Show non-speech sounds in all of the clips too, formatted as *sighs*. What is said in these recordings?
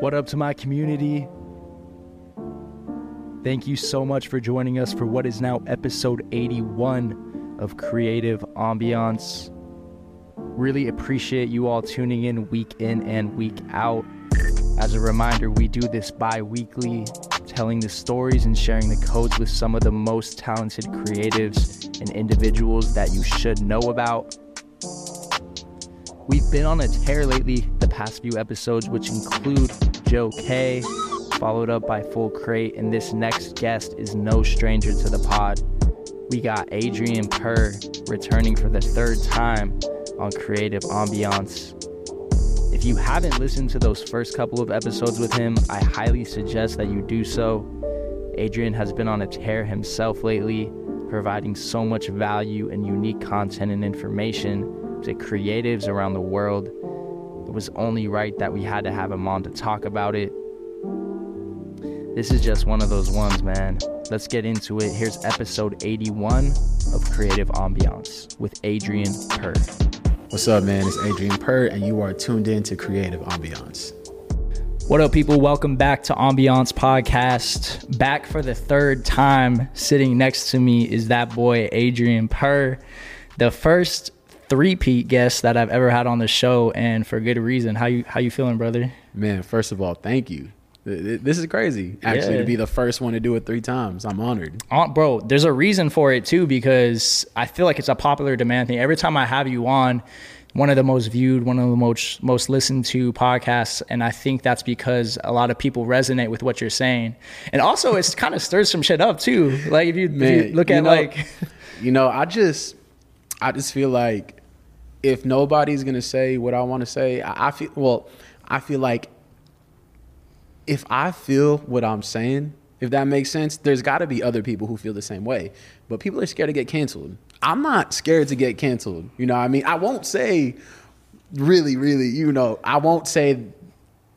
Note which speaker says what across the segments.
Speaker 1: What up to my community? Thank you so much for joining us for what is now episode 81 of Creative Ambiance. Really appreciate you all tuning in week in and week out. As a reminder, we do this bi weekly, telling the stories and sharing the codes with some of the most talented creatives and individuals that you should know about. We've been on a tear lately the past few episodes, which include Joe K, followed up by Full Crate, and this next guest is no stranger to the pod. We got Adrian Per returning for the third time on Creative Ambiance. If you haven't listened to those first couple of episodes with him, I highly suggest that you do so. Adrian has been on a tear himself lately, providing so much value and unique content and information to creatives around the world. It was only right that we had to have him on to talk about it. This is just one of those ones, man. Let's get into it. Here's episode 81 of Creative Ambiance with Adrian Per.
Speaker 2: What's up, man? It's Adrian Per, and you are tuned in to Creative Ambiance.
Speaker 1: What up, people? Welcome back to Ambiance Podcast. Back for the third time. Sitting next to me is that boy, Adrian Per, the first three-peat guest that I've ever had on the show, and for good reason. How you how you feeling, brother?
Speaker 2: Man, first of all, thank you. This is crazy, actually,
Speaker 1: Yeah.
Speaker 2: to be the first one to do it three times. I'm honored.
Speaker 1: Uh, bro, there's a reason for it too because I feel like it's a popular demand thing. Every time I have you on, one of the most viewed, one of the most most listened to podcasts, and I think that's because a lot of people resonate with what you're saying, and also it's *laughs* kind of stirs some shit up too. Like if you, if you look
Speaker 2: you
Speaker 1: at
Speaker 2: know-
Speaker 1: like, *laughs*
Speaker 2: You know, I just, I just feel like if nobody's gonna say what I want to say, I, I feel well. I feel like if I feel what I'm saying, if that makes sense, there's got to be other people who feel the same way. But people are scared to get canceled. I'm not scared to get canceled. You know, I mean, I won't say really, really. You know, I won't say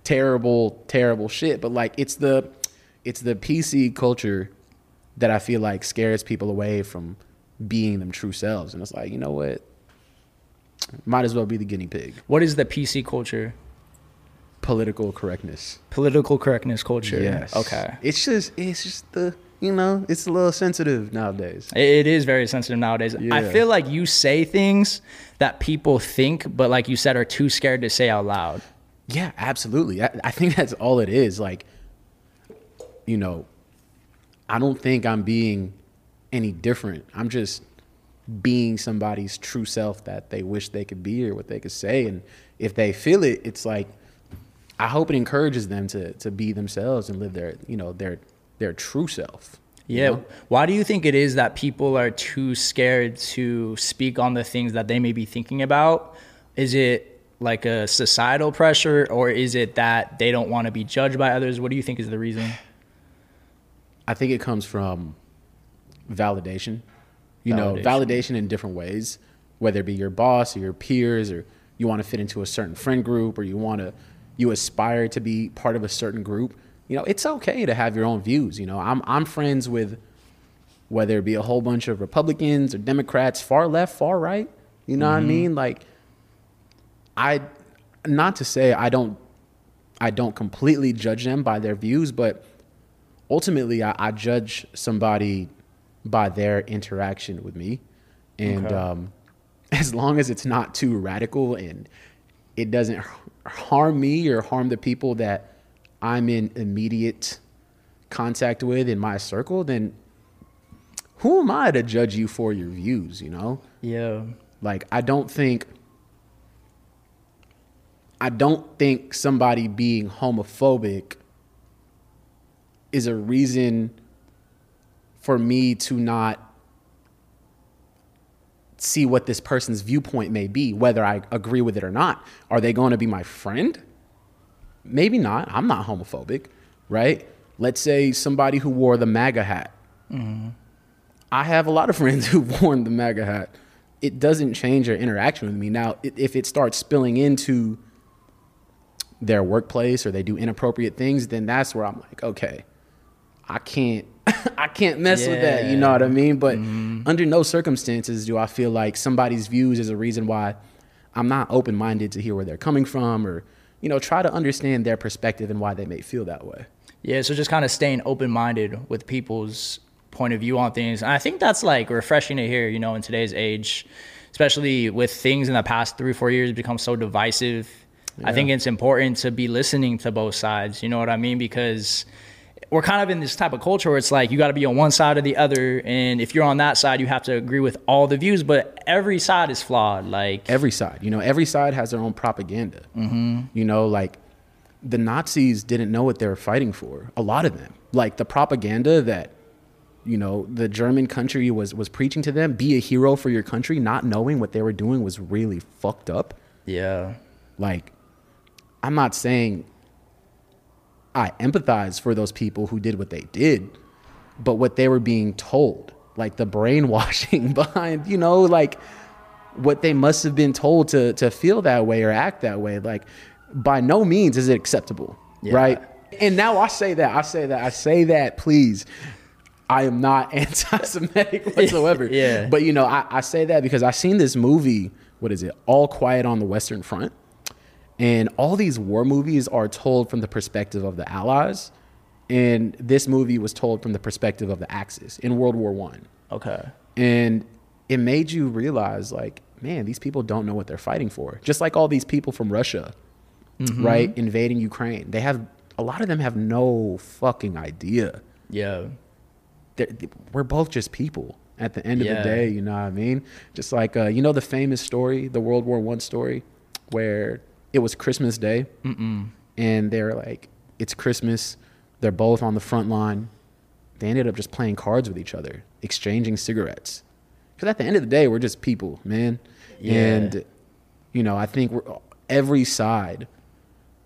Speaker 2: terrible, terrible shit. But like, it's the, it's the PC culture that I feel like scares people away from being them true selves. And it's like, you know what? Might as well be the guinea pig.
Speaker 1: what is the PC culture?
Speaker 2: Political correctness.
Speaker 1: Political correctness culture.
Speaker 2: Yes.
Speaker 1: Okay.
Speaker 2: It's just it's just the you know it's a little sensitive nowadays.
Speaker 1: It- is very sensitive nowadays. I feel like you say things that people think, but like you said, are too scared to say out loud.
Speaker 2: Yeah, absolutely. I, I think that's all it is. Like, you know, I don't think I'm being any different. I'm just being somebody's true self that they wish they could be or what they could say. And if they feel it, it's like I hope it encourages them to to be themselves and live their you know their their true self. you
Speaker 1: Yeah.
Speaker 2: know?
Speaker 1: Why do you think it is that people are too scared to speak on the things that they may be thinking about? Is it like a societal pressure or is it that they don't want to be judged by others? What do you think is the reason?
Speaker 2: I think it comes from validation. You know,
Speaker 1: Validation.
Speaker 2: validation in different ways, whether it be your boss or your peers, or you want to fit into a certain friend group, or you want to, you aspire to be part of a certain group. You know, it's okay to have your own views. You know, I'm I'm friends with whether it be a whole bunch of Republicans or Democrats, far left, far right. You know what I mm-hmm. mean? Like, I, not to say I don't, I don't completely judge them by their views, but ultimately I, I judge somebody by their interaction with me and
Speaker 1: Okay.
Speaker 2: um, *laughs* as long as it's not too radical and it doesn't harm me or harm the people that i'm in immediate contact with in my circle then who am i to judge you for your views you know
Speaker 1: Yeah.
Speaker 2: like I don't think I don't think somebody being homophobic is a reason for me to not see what this person's viewpoint may be, whether I agree with it or not. Are they going to be my friend? Maybe not. I'm not homophobic, right? Let's say somebody who wore the MAGA hat. Mm-hmm. I have a lot of friends *laughs* who've worn the MAGA hat. It doesn't change their interaction with me. Now, if it starts spilling into their workplace or they do inappropriate things, then that's where I'm like, okay, I can't, *laughs* I can't mess with that. You know what I mean? But mm-hmm. under no circumstances do I feel like somebody's views is a reason why I'm not open minded to hear where they're coming from or you know, try to understand their perspective and why they may feel that way.
Speaker 1: Yeah, so just kind of staying open minded with people's point of view on things. And I think that's like refreshing to hear, you know, in today's age, especially with things in the past three, four years become so divisive. Yeah. I think it's important to be listening to both sides. You know what I mean? Because we're kind of in this type of culture where it's like you got to be on one side or the other, and if you're on that side, you have to agree with all the views. But every side is flawed. Like
Speaker 2: every side, you know, every side has their own propaganda. Mm-hmm. You know, like the Nazis didn't know what they were fighting for. A lot of them, like the propaganda that you know the German country was was preaching to them, be a hero for your country, not knowing what they were doing was really fucked up.
Speaker 1: Yeah,
Speaker 2: like I'm not saying I empathize for those people who did what they did, but what they were being told, like the brainwashing *laughs* behind, you know, like what they must have been told to to feel that way or act that way, like by no means is it acceptable, yeah. right? And now I say that, I say that, I say that, please. I am not *laughs* anti-Semitic *laughs* whatsoever.
Speaker 1: yeah.
Speaker 2: But you know, I, I say that because I seen this movie. What is it? All Quiet on the Western Front and all these war movies are told from the perspective of the Allies. And this movie was told from the perspective of the Axis in World War One.
Speaker 1: Okay.
Speaker 2: And it made you realize, like, man, these people don't know what they're fighting for. Just like all these people from Russia, mm-hmm. right, invading Ukraine. They have a lot of them have no fucking idea.
Speaker 1: Yeah.
Speaker 2: They're, we're both just people at the end yeah. of the day. You know what I mean? Just like uh, you know the famous story, the World War One story, where it was Christmas Day, Mm-mm. and they're like, it's Christmas. They're both on the front line. They ended up just playing cards with each other, exchanging cigarettes. Because at the end of the day, we're just people, man. Yeah. And you know, I think we're, every side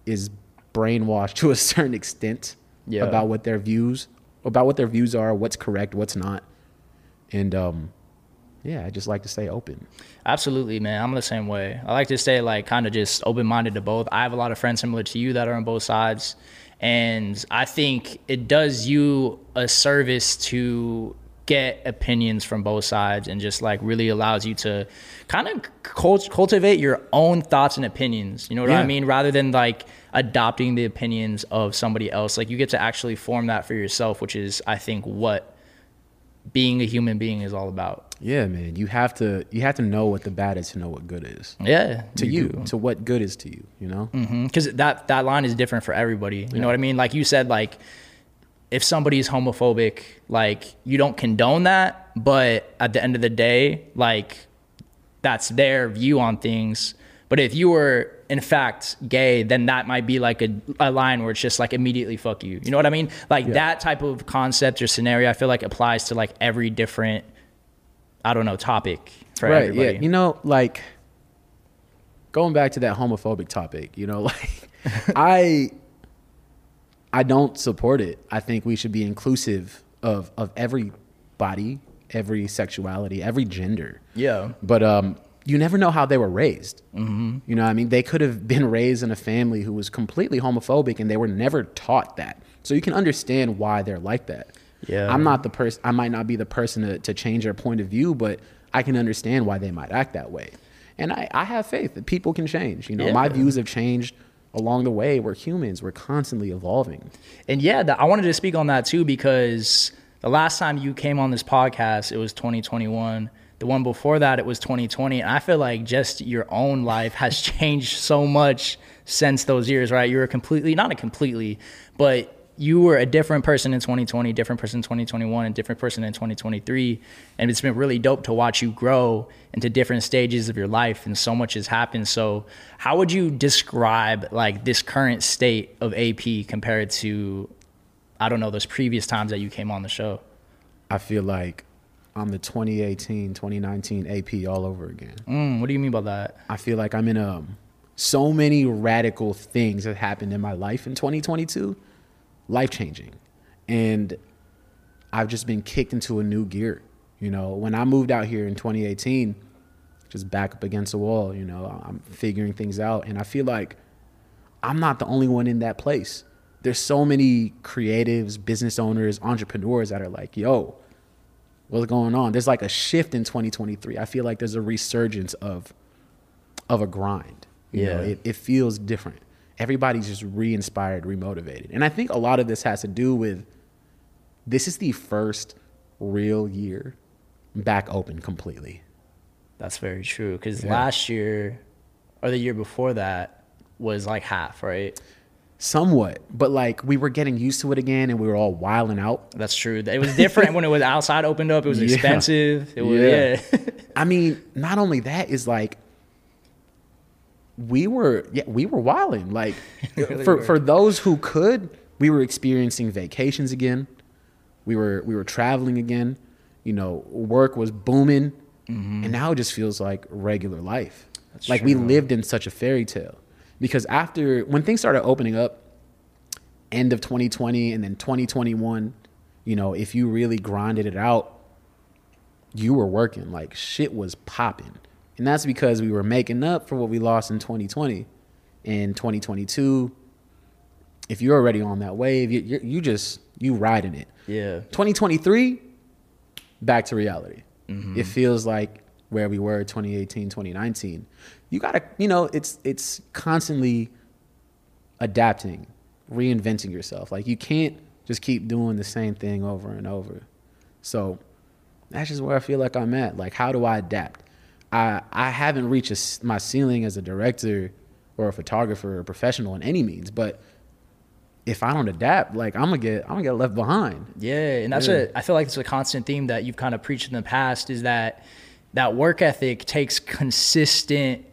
Speaker 2: is brainwashed *laughs* to a certain extent yeah. about what their views about what their views are, what's correct, what's not. And um, yeah, I just like to stay open.
Speaker 1: Absolutely, man. I'm the same way. I like to stay like kind of just open minded to both. I have a lot of friends similar to you that are on both sides. And I think it does you a service to get opinions from both sides and just like really allows you to kind of cult- cultivate your own thoughts and opinions. You know what yeah. I mean? Rather than like adopting the opinions of somebody else. Like you get to actually form that for yourself, which is, I think, what being a human being is all about.
Speaker 2: Yeah, man. You have to you have to know what the bad is to know what good is.
Speaker 1: Yeah,
Speaker 2: to you, to what good is to you. You know,
Speaker 1: because mm-hmm. that that line is different for everybody. You yeah. know what I mean? Like you said, like if somebody's homophobic, like you don't condone that, but at the end of the day, like that's their view on things. But if you were in fact gay, then that might be like a, a line where it's just like immediately fuck you. You know what I mean? Like yeah. that type of concept or scenario, I feel like applies to like every different, I don't know, topic for right, everybody.
Speaker 2: Yeah. You know, like going back to that homophobic topic, you know, *laughs* like I I don't support it. I think we should be inclusive of of everybody, every sexuality, every gender.
Speaker 1: Yeah.
Speaker 2: But um you never know how they were raised. Mm-hmm. You know, I mean, they could have been raised in a family who was completely homophobic, and they were never taught that. So you can understand why they're like that.
Speaker 1: Yeah,
Speaker 2: I'm not the person. I might not be the person to, to change their point of view, but I can understand why they might act that way. And I, I have faith that people can change. You know, yeah. my views have changed along the way. We're humans. We're constantly evolving.
Speaker 1: And yeah, the, I wanted to speak on that too because the last time you came on this podcast, it was 2021 the one before that, it was 2020. And I feel like just your own life has *laughs* changed so much since those years, right? You were completely, not a completely, but you were a different person in 2020, different person in 2021, and different person in 2023. And it's been really dope to watch you grow into different stages of your life, and so much has happened. So, how would you describe like this current state of AP compared to, I don't know, those previous times that you came on the show?
Speaker 2: I feel like I'm the 2018, 2019 AP all over again.
Speaker 1: Mm, what do you mean by that?
Speaker 2: I feel like I'm in um so many radical things that happened in my life in 2022, life changing, and I've just been kicked into a new gear. You know, when I moved out here in 2018, just back up against the wall. You know, I'm figuring things out, and I feel like I'm not the only one in that place. There's so many creatives, business owners, entrepreneurs that are like, "Yo." What's going on. There's like a shift in 2023. I feel like there's a resurgence of of a grind. You
Speaker 1: yeah,
Speaker 2: know, it, it feels different, everybody's just re-inspired, re-motivated. And I think a lot of this has to do with this is the first real year back open completely.
Speaker 1: That's very true. Because
Speaker 2: Yeah.
Speaker 1: last year or the year before that was like half, right?
Speaker 2: Somewhat, but like we were getting used to it again and we were all wilding out.
Speaker 1: That's true. It was different when it was outside opened up. It was *laughs*
Speaker 2: Yeah.
Speaker 1: expensive. It was
Speaker 2: Yeah.
Speaker 1: yeah.
Speaker 2: I mean, not only that is like we were yeah, we were wilding. Like *laughs*
Speaker 1: Really
Speaker 2: for
Speaker 1: were.
Speaker 2: for those who could, we were experiencing vacations again. We were we were traveling again. You know, work was booming. And now it just feels like regular life.
Speaker 1: Mm-hmm. That's
Speaker 2: like we lived in such a fairy tale. Because after when things started opening up, end of 2020 and then 2021, you know, if you really grinded it out, you were working. Like shit was popping. And that's because we were making up for what we lost in 2020 in 2022 if you're already on that wave you, you, you just you riding it.
Speaker 1: Yeah.
Speaker 2: 2023 back to reality. Mm-hmm. It feels like where we were 2018 2019 you gotta you know it's it's constantly adapting reinventing yourself like you can't just keep doing the same thing over and over so that's just where I feel like I'm at. Like, how do I adapt? I I haven't reached a my ceiling as a director or a photographer or professional in any means, but if I don't adapt, like I'm gonna get I'm gonna get left behind.
Speaker 1: Yeah, and that's
Speaker 2: Yeah.
Speaker 1: a I feel like it's a constant theme that you've kind of preached in the past is that that work ethic takes consistent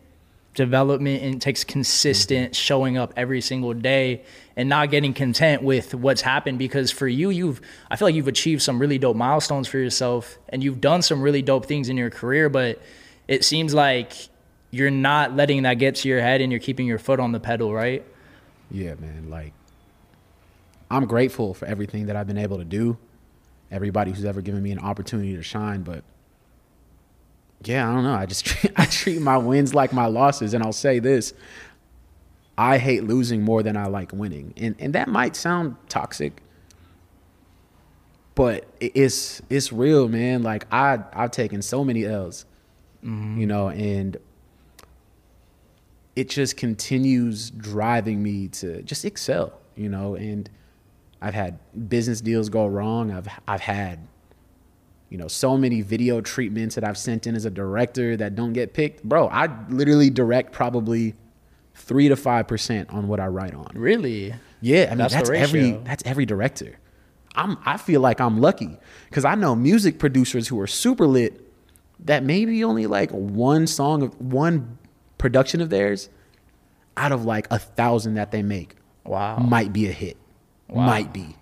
Speaker 1: development and takes consistent
Speaker 2: Mm-hmm.
Speaker 1: showing up every single day and not getting content with what's happened because for you you've I feel like you've achieved some really dope milestones for yourself and you've done some really dope things in your career but it seems like you're not letting that get to your head and you're keeping your foot on the pedal, right?
Speaker 2: Yeah, man. Like, I'm grateful for everything that I've been able to do. Everybody who's ever given me an opportunity to shine, but yeah, I don't know. I just *laughs* treat, I treat my wins like my losses, and I'll say this: I hate losing more than I like winning, and and that might sound toxic, but it's it's real, man. Like I I've taken so many L's, mm-hmm. you know, and it just continues driving me to just excel, you know, and I've had business deals go wrong. I've I've had you know so many video treatments that I've sent in as a director that don't get picked. Bro, I literally direct probably 3 to 5% on what I write on.
Speaker 1: Really?
Speaker 2: Yeah, I mean
Speaker 1: That's
Speaker 2: that's, every that's every director. I'm I feel like I'm lucky cuz I know music producers who are super lit that maybe only like one song of one production of theirs out of like a thousand that they make
Speaker 1: Wow.
Speaker 2: might be a hit.
Speaker 1: Wow.
Speaker 2: Might be.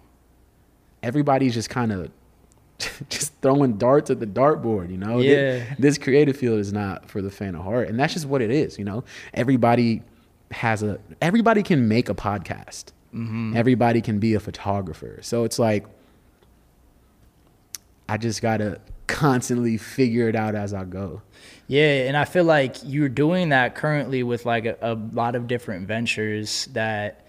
Speaker 2: Everybody's just kind of *laughs* just throwing darts at the dartboard, you know?
Speaker 1: Yeah.
Speaker 2: This creative field is not for the faint of heart. And that's just what it is, you know? Everybody has a everybody can make a podcast.
Speaker 1: Mm-hmm.
Speaker 2: Everybody can be a photographer. So it's like I just got to constantly figure it out as I go.
Speaker 1: Yeah, and I feel like you're doing that currently with like a, a lot of different ventures that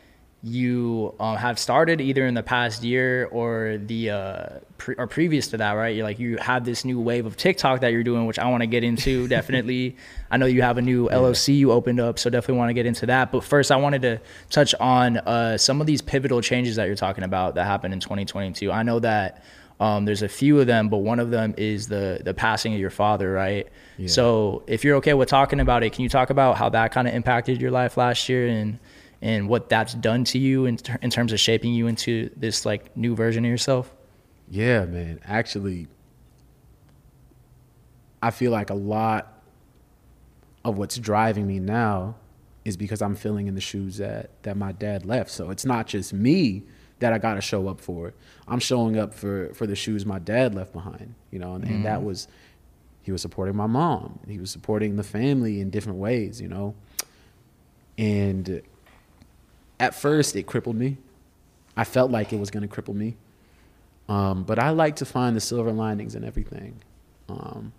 Speaker 1: you um, have started either in the past year or the uh, pre- or previous to that, right? You're like you have this new wave of TikTok that you're doing, which I want to get into *laughs* definitely. I know you have a new LLC you opened up, so definitely want to get into that. But first, I wanted to touch on uh, some of these pivotal changes that you're talking about that happened in 2022. I know that. Um, there's a few of them, but one of them is the the passing of your father, right?
Speaker 2: Yeah.
Speaker 1: So if you're okay with talking about it, can you talk about how that kind of impacted your life last year and and what that's done to you in, ter- in terms of shaping you into this like new version of yourself?
Speaker 2: Yeah, man. Actually, I feel like a lot of what's driving me now is because I'm filling in the shoes that that my dad left. So it's not just me that I got to show up for. I'm showing up for for the shoes my dad left behind. You know, and, and that mm-hmm. was he was supporting my mom. He was supporting the family in different ways. You know, and at first it crippled me. I felt like it was going to cripple me. Um, but I like to find the silver linings in everything. Um,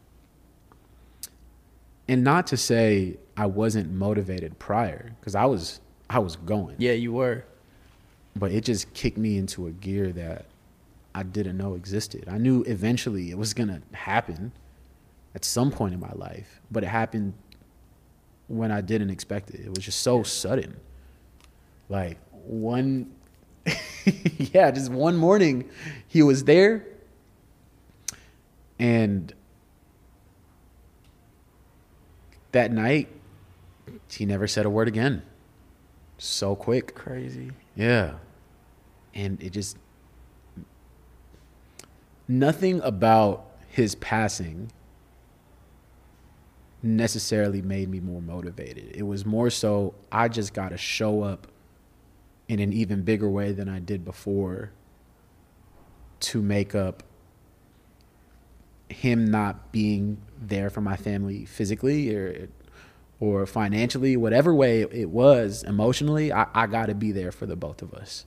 Speaker 2: and not to say I wasn't motivated prior, because I was I was going,
Speaker 1: Yeah, you were.
Speaker 2: but it just kicked me into a gear that I didn't know existed. I knew eventually it was gonna happen at some point in my life, but it happened when I didn't expect it. It was just so sudden. Like one, *laughs* yeah, just one morning, he was there, and that night, he never said a word again. So quick.
Speaker 1: Crazy.
Speaker 2: Yeah. And it just nothing about his passing necessarily made me more motivated. It was more so I just got to show up in an even bigger way than I did before to make up him not being there for my family physically or or financially, whatever way it was, emotionally, I, I got to be there for the both of us.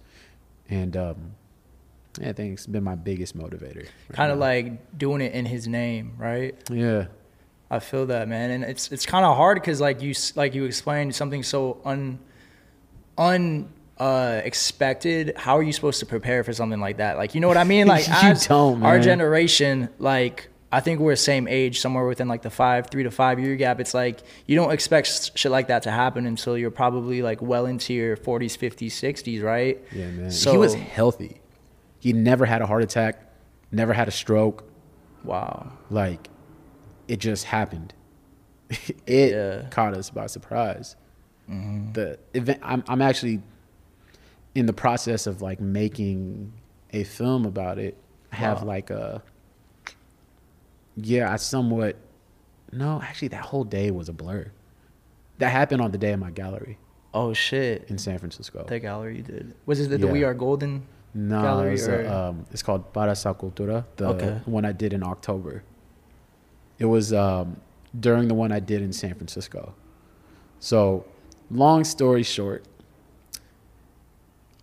Speaker 2: And um, yeah, I think it's been my biggest motivator. right
Speaker 1: Kind of like doing it in his name, right?
Speaker 2: yeah,
Speaker 1: I feel that, man, and it's it's kind of hard because like you like you explained something so un un uh expected. How are you supposed to prepare for something like that? Like you know what I mean? *laughs* Like
Speaker 2: You
Speaker 1: as
Speaker 2: don't,
Speaker 1: our generation, like I think we're the same age, somewhere within like the five, three to five year gap. It's like you don't expect shit like that to happen until you're probably like well into your 40s, 50s, 60s, right?
Speaker 2: yeah, man.
Speaker 1: So
Speaker 2: he was healthy. He never had a heart attack, never had a stroke.
Speaker 1: wow.
Speaker 2: Like, it just happened. *laughs* it
Speaker 1: Yeah.
Speaker 2: caught us by surprise. The event. I'm, I'm actually in the process of like making a film about it. I have like a. Yeah, I somewhat. No, actually, that whole day was a blur. That happened on the day of my gallery
Speaker 1: Oh shit.
Speaker 2: in San Francisco.
Speaker 1: The gallery you did. Was it the, the We Are Golden?
Speaker 2: No,
Speaker 1: gallery
Speaker 2: it
Speaker 1: or-
Speaker 2: uh, um, it's called Para Cultura, the
Speaker 1: Okay.
Speaker 2: one I did in October. It was um, during the one I did in San Francisco. So, long story short,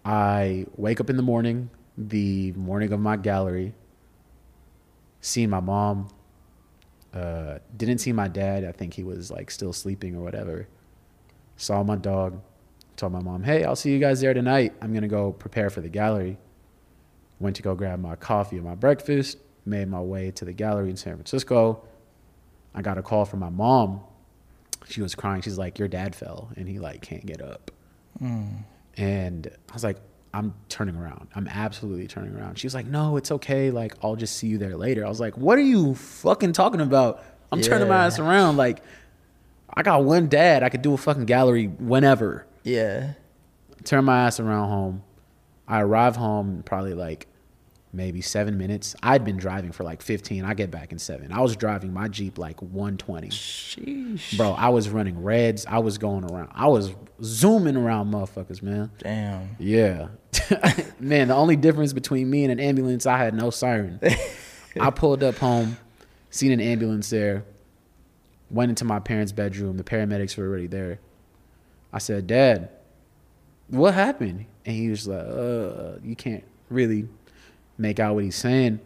Speaker 2: I wake up in the morning, the morning of my gallery, see my mom, uh, didn't see my dad. I think he was like still sleeping or whatever. Saw my dog, told my mom, hey, I'll see you guys there tonight. I'm going to go prepare for the gallery. Went to go grab my coffee and my breakfast, made my way to the gallery in San Francisco. I got a call from my mom. She was crying. She's like, your dad fell and he like can't get up. And I was like, I'm turning around. I'm absolutely turning around. She was like, No, it's okay. Like, I'll just see you there later. I was like, What are you fucking talking about? I'm turning my ass around. Like, I got one dad. I could do a fucking gallery whenever.
Speaker 1: Yeah.
Speaker 2: Turn my ass around home. I arrive home probably like maybe seven minutes. I'd been driving for like 15. I get back in seven. I was driving my Jeep like 120.
Speaker 1: Sheesh.
Speaker 2: Bro, I was running reds. I was going around. I was zooming around motherfuckers, man.
Speaker 1: Damn.
Speaker 2: Yeah. *laughs* Man, the only difference between me and an ambulance, I had no siren. I *laughs* pulled up home, seen an ambulance there, went into my parents' bedroom. The paramedics were already there. I said, Dad, what happened? And he was like, uh, you can't really make out what he's saying.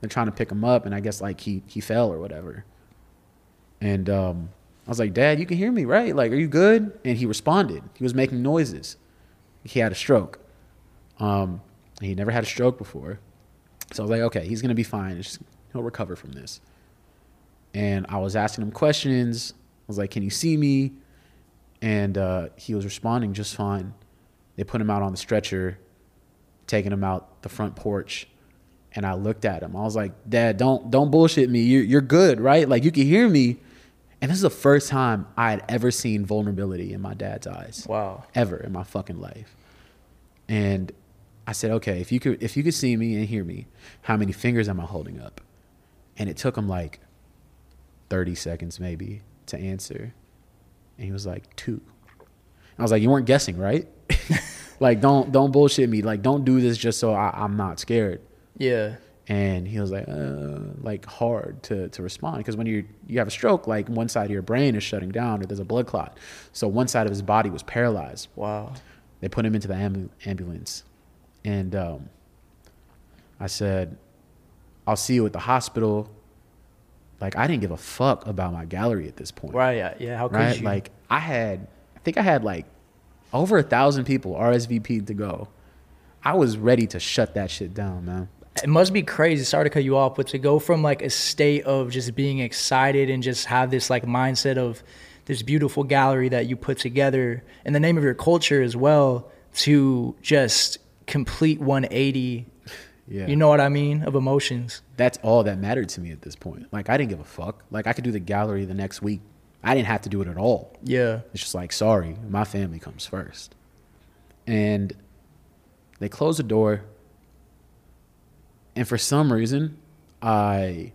Speaker 2: They're trying to pick him up, and I guess like he he fell or whatever. And um, I was like, Dad, you can hear me, right? Like, are you good? And he responded. He was making noises. He had a stroke. Um, he never had a stroke before. So I was like, okay, he's gonna be fine. Just, he'll recover from this. And I was asking him questions. I was like, can you see me? And uh, he was responding just fine. They put him out on the stretcher, taking him out the front porch. And I looked at him. I was like, Dad, don't don't bullshit me. You're you're good, right? Like you can hear me. And this is the first time I had ever seen vulnerability in my dad's eyes
Speaker 1: Wow.
Speaker 2: ever in my fucking life. And I said, okay, if you could if you could see me and hear me, how many fingers am I holding up? And it took him like 30 seconds maybe to answer. And he was like, two. I was like, you weren't guessing, right? *laughs* like don't don't bullshit me. Like don't do this just so I, I'm not scared.
Speaker 1: Yeah.
Speaker 2: And he was like, uh, like hard to, to respond because when you you have a stroke, like one side of your brain is shutting down or there's a blood clot. So one side of his body was paralyzed.
Speaker 1: Wow.
Speaker 2: They put him into the ambu- ambulance, and um, I said, "I'll see you at the hospital." Like I didn't give a fuck about my gallery at this point,
Speaker 1: Right. Yeah. yeah. How could
Speaker 2: right?
Speaker 1: you?
Speaker 2: Like I had, I think I had like over a thousand people RSVP'd to go. I was ready to shut that shit down, man.
Speaker 1: it must be crazy. Sorry to cut you off, but to go from like a state of just being excited and just have this like mindset of this beautiful gallery that you put together in the name of your culture as well to just complete 180.
Speaker 2: Yeah.
Speaker 1: You know what I mean? Of emotions.
Speaker 2: That's all that mattered to me at this point. Like I didn't give a fuck. Like I could do the gallery the next week. I didn't have to do it at all.
Speaker 1: Yeah.
Speaker 2: It's just like, sorry, my family comes first. And they closed the door. And for some reason, I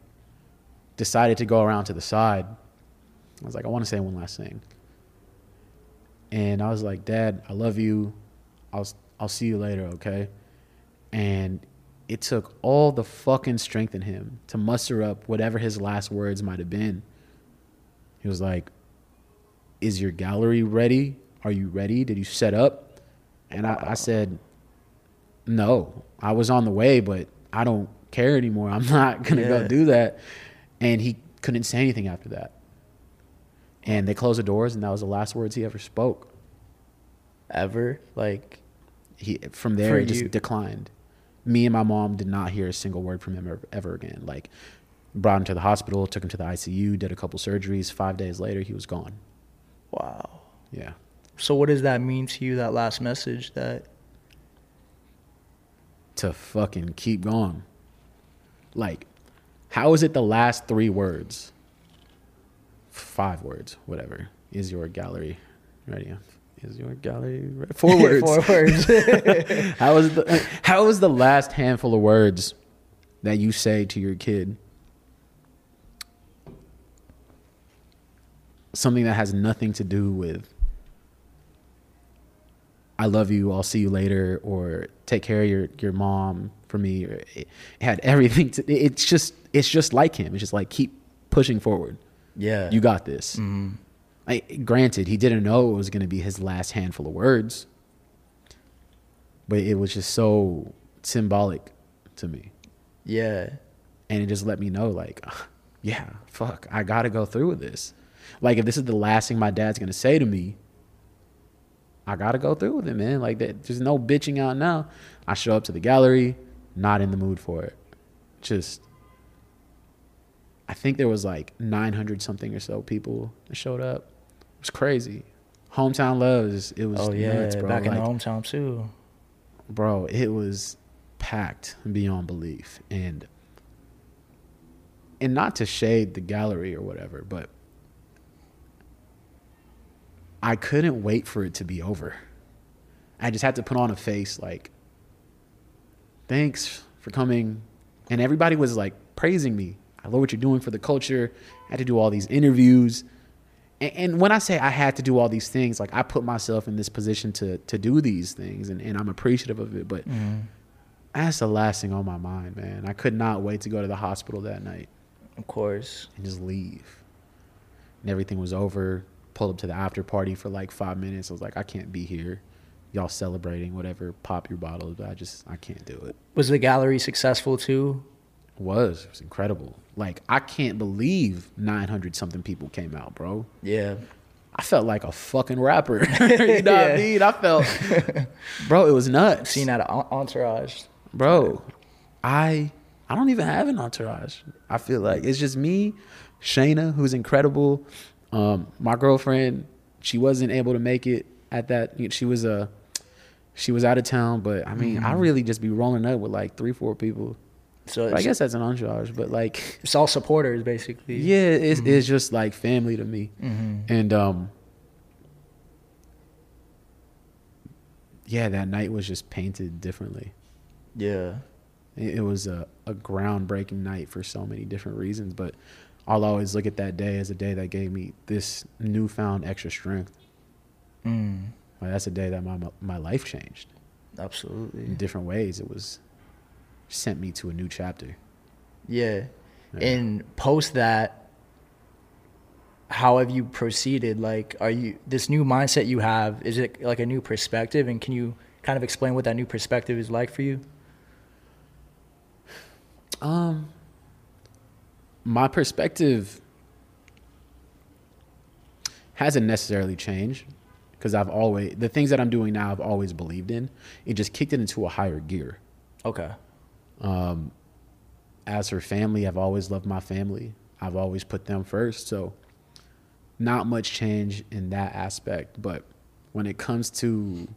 Speaker 2: decided to go around to the side. I was like, I want to say one last thing. And I was like, Dad, I love you. I'll I'll see you later, okay? And it took all the fucking strength in him to muster up whatever his last words might have been. He was like, Is your gallery ready? Are you ready? Did you set up? And I, I said, No. I was on the way, but I don't care anymore. *laughs* I'm not gonna
Speaker 1: Yeah.
Speaker 2: go do that. And he couldn't say anything after that. And they closed the doors, and that was the last words he ever spoke.
Speaker 1: Ever like
Speaker 2: He from there it just declined. Me and my mom did not hear a single word from him ever, ever again. Like brought him to the hospital, took him to the ICU, did a couple surgeries. Five days later, he was gone.
Speaker 1: wow.
Speaker 2: Yeah.
Speaker 1: So what does that mean to you? That last message that
Speaker 2: to fucking keep going. Like, how is it the last three words? Five words, whatever. Is your gallery ready? Is your gallery ready? Four words. *laughs*
Speaker 1: Four words.
Speaker 2: how is the how is the last handful of words that you say to your kid something that has nothing to do with I love you, I'll see you later, or take care of your, your mom for me. Or it, had everything to it's just it's just like him. It's just like keep pushing forward.
Speaker 1: yeah.
Speaker 2: You got this.
Speaker 1: Mhm.
Speaker 2: I, granted, he didn't know it was going to be his last handful of words, but it was just so symbolic to me.
Speaker 1: Yeah.
Speaker 2: And it just let me know, like, yeah, fuck, I got to go through with this. Like, if this is the last thing my dad's going to say to me, I got to go through with it, man. Like, that, there's no bitching out now. I show up to the gallery, not in the mood for it. Just, I think there was like 900 something or so people that showed up. It was crazy. Hometown loves. It was
Speaker 1: Oh yeah.
Speaker 2: nuts, bro.
Speaker 1: Back in the hometown too.
Speaker 2: bro, it was packed beyond belief. And and not to shade the gallery or whatever, but I couldn't wait for it to be over. I just had to put on a face like thanks for coming. And everybody was like praising me. I love what you're doing for the culture. I had to do all these interviews. And, and when I say I had to do all these things, like I put myself in this position to to do these things, and, and I'm appreciative of it. But
Speaker 1: Mhm.
Speaker 2: that's the last thing on my mind, man. I could not wait to go to the hospital that night
Speaker 1: Of course.
Speaker 2: and just leave. And everything was over. Pulled up to the after party for like five minutes. I was like, I can't be here. Y'all celebrating, whatever, pop your bottles, but I just I can't do it.
Speaker 1: Was the gallery successful too?
Speaker 2: It was. It was incredible. Like I can't believe nine hundred something people came out, bro.
Speaker 1: Yeah.
Speaker 2: I felt like a fucking rapper. *laughs* *laughs* you know what I mean? I felt, *laughs* bro, it was nuts.
Speaker 1: Seen at an entourage.
Speaker 2: bro. I I don't even have an entourage. I feel like it's just me, Shayna, who's incredible. Um, my girlfriend, she wasn't able to make it at that. She was uh, she was out of town, but I mean, I really just be rolling up with like three, four people.
Speaker 1: So
Speaker 2: I guess that's an entourage, but like,
Speaker 1: it's all supporters basically.
Speaker 2: yeah, it's it's just like family to me.
Speaker 1: hmm
Speaker 2: And um yeah, that night was just painted differently.
Speaker 1: Yeah.
Speaker 2: It, it was a, a groundbreaking night for so many different reasons, but I'll always look at that day as a day that gave me this newfound extra strength.
Speaker 1: Mm.
Speaker 2: Like that's a day that my my life changed
Speaker 1: Absolutely.
Speaker 2: in different ways. It was sent me to a new chapter.
Speaker 1: Yeah.
Speaker 2: Yeah.
Speaker 1: And post that, how have you proceeded? Like, are you this new mindset you have? Is it like a new perspective? And can you kind of explain what that new perspective is like for you?
Speaker 2: Um, my perspective hasn't necessarily changed because I've always the things that I'm doing now I've always believed in. It just kicked it into a higher gear.
Speaker 1: Okay.
Speaker 2: Um, as for family, I've always loved my family. I've always put them first. So, not much change in that aspect. But when it comes to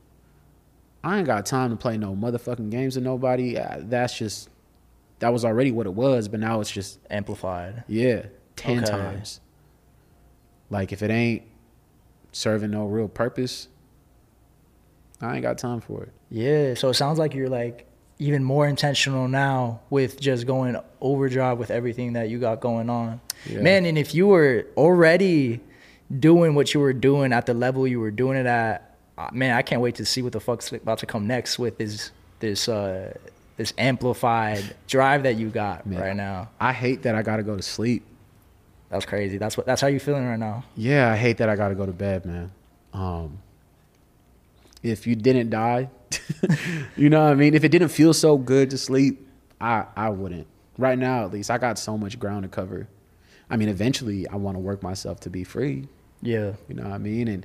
Speaker 2: I ain't got time to play no motherfucking games with nobody. That's just that was already what it was, but now it's just
Speaker 1: Amplified.
Speaker 2: yeah, ten
Speaker 1: Okay.
Speaker 2: times. Like if it ain't serving no real purpose, I ain't got time for it.
Speaker 1: Yeah. So it sounds like you're like even more intentional now with just going overdrive with everything that you got going on.
Speaker 2: Yeah.
Speaker 1: Man, and if you were already doing what you were doing at the level you were doing it at, uh, man, I can't wait to see what the fuck's about to come next with this this uh this amplified drive that you got
Speaker 2: Man.
Speaker 1: right now.
Speaker 2: I hate that I gotta go to sleep.
Speaker 1: That's crazy. That's what that's how you feeling right now.
Speaker 2: Yeah, I hate that I gotta go to bed, man. Um, if you didn't die, *laughs* you know what I mean. If it didn't feel so good to sleep, I I wouldn't. Right now, at least, I got so much ground to cover. I mean, eventually, I want to work myself to be free.
Speaker 1: Yeah.
Speaker 2: You know what I mean? And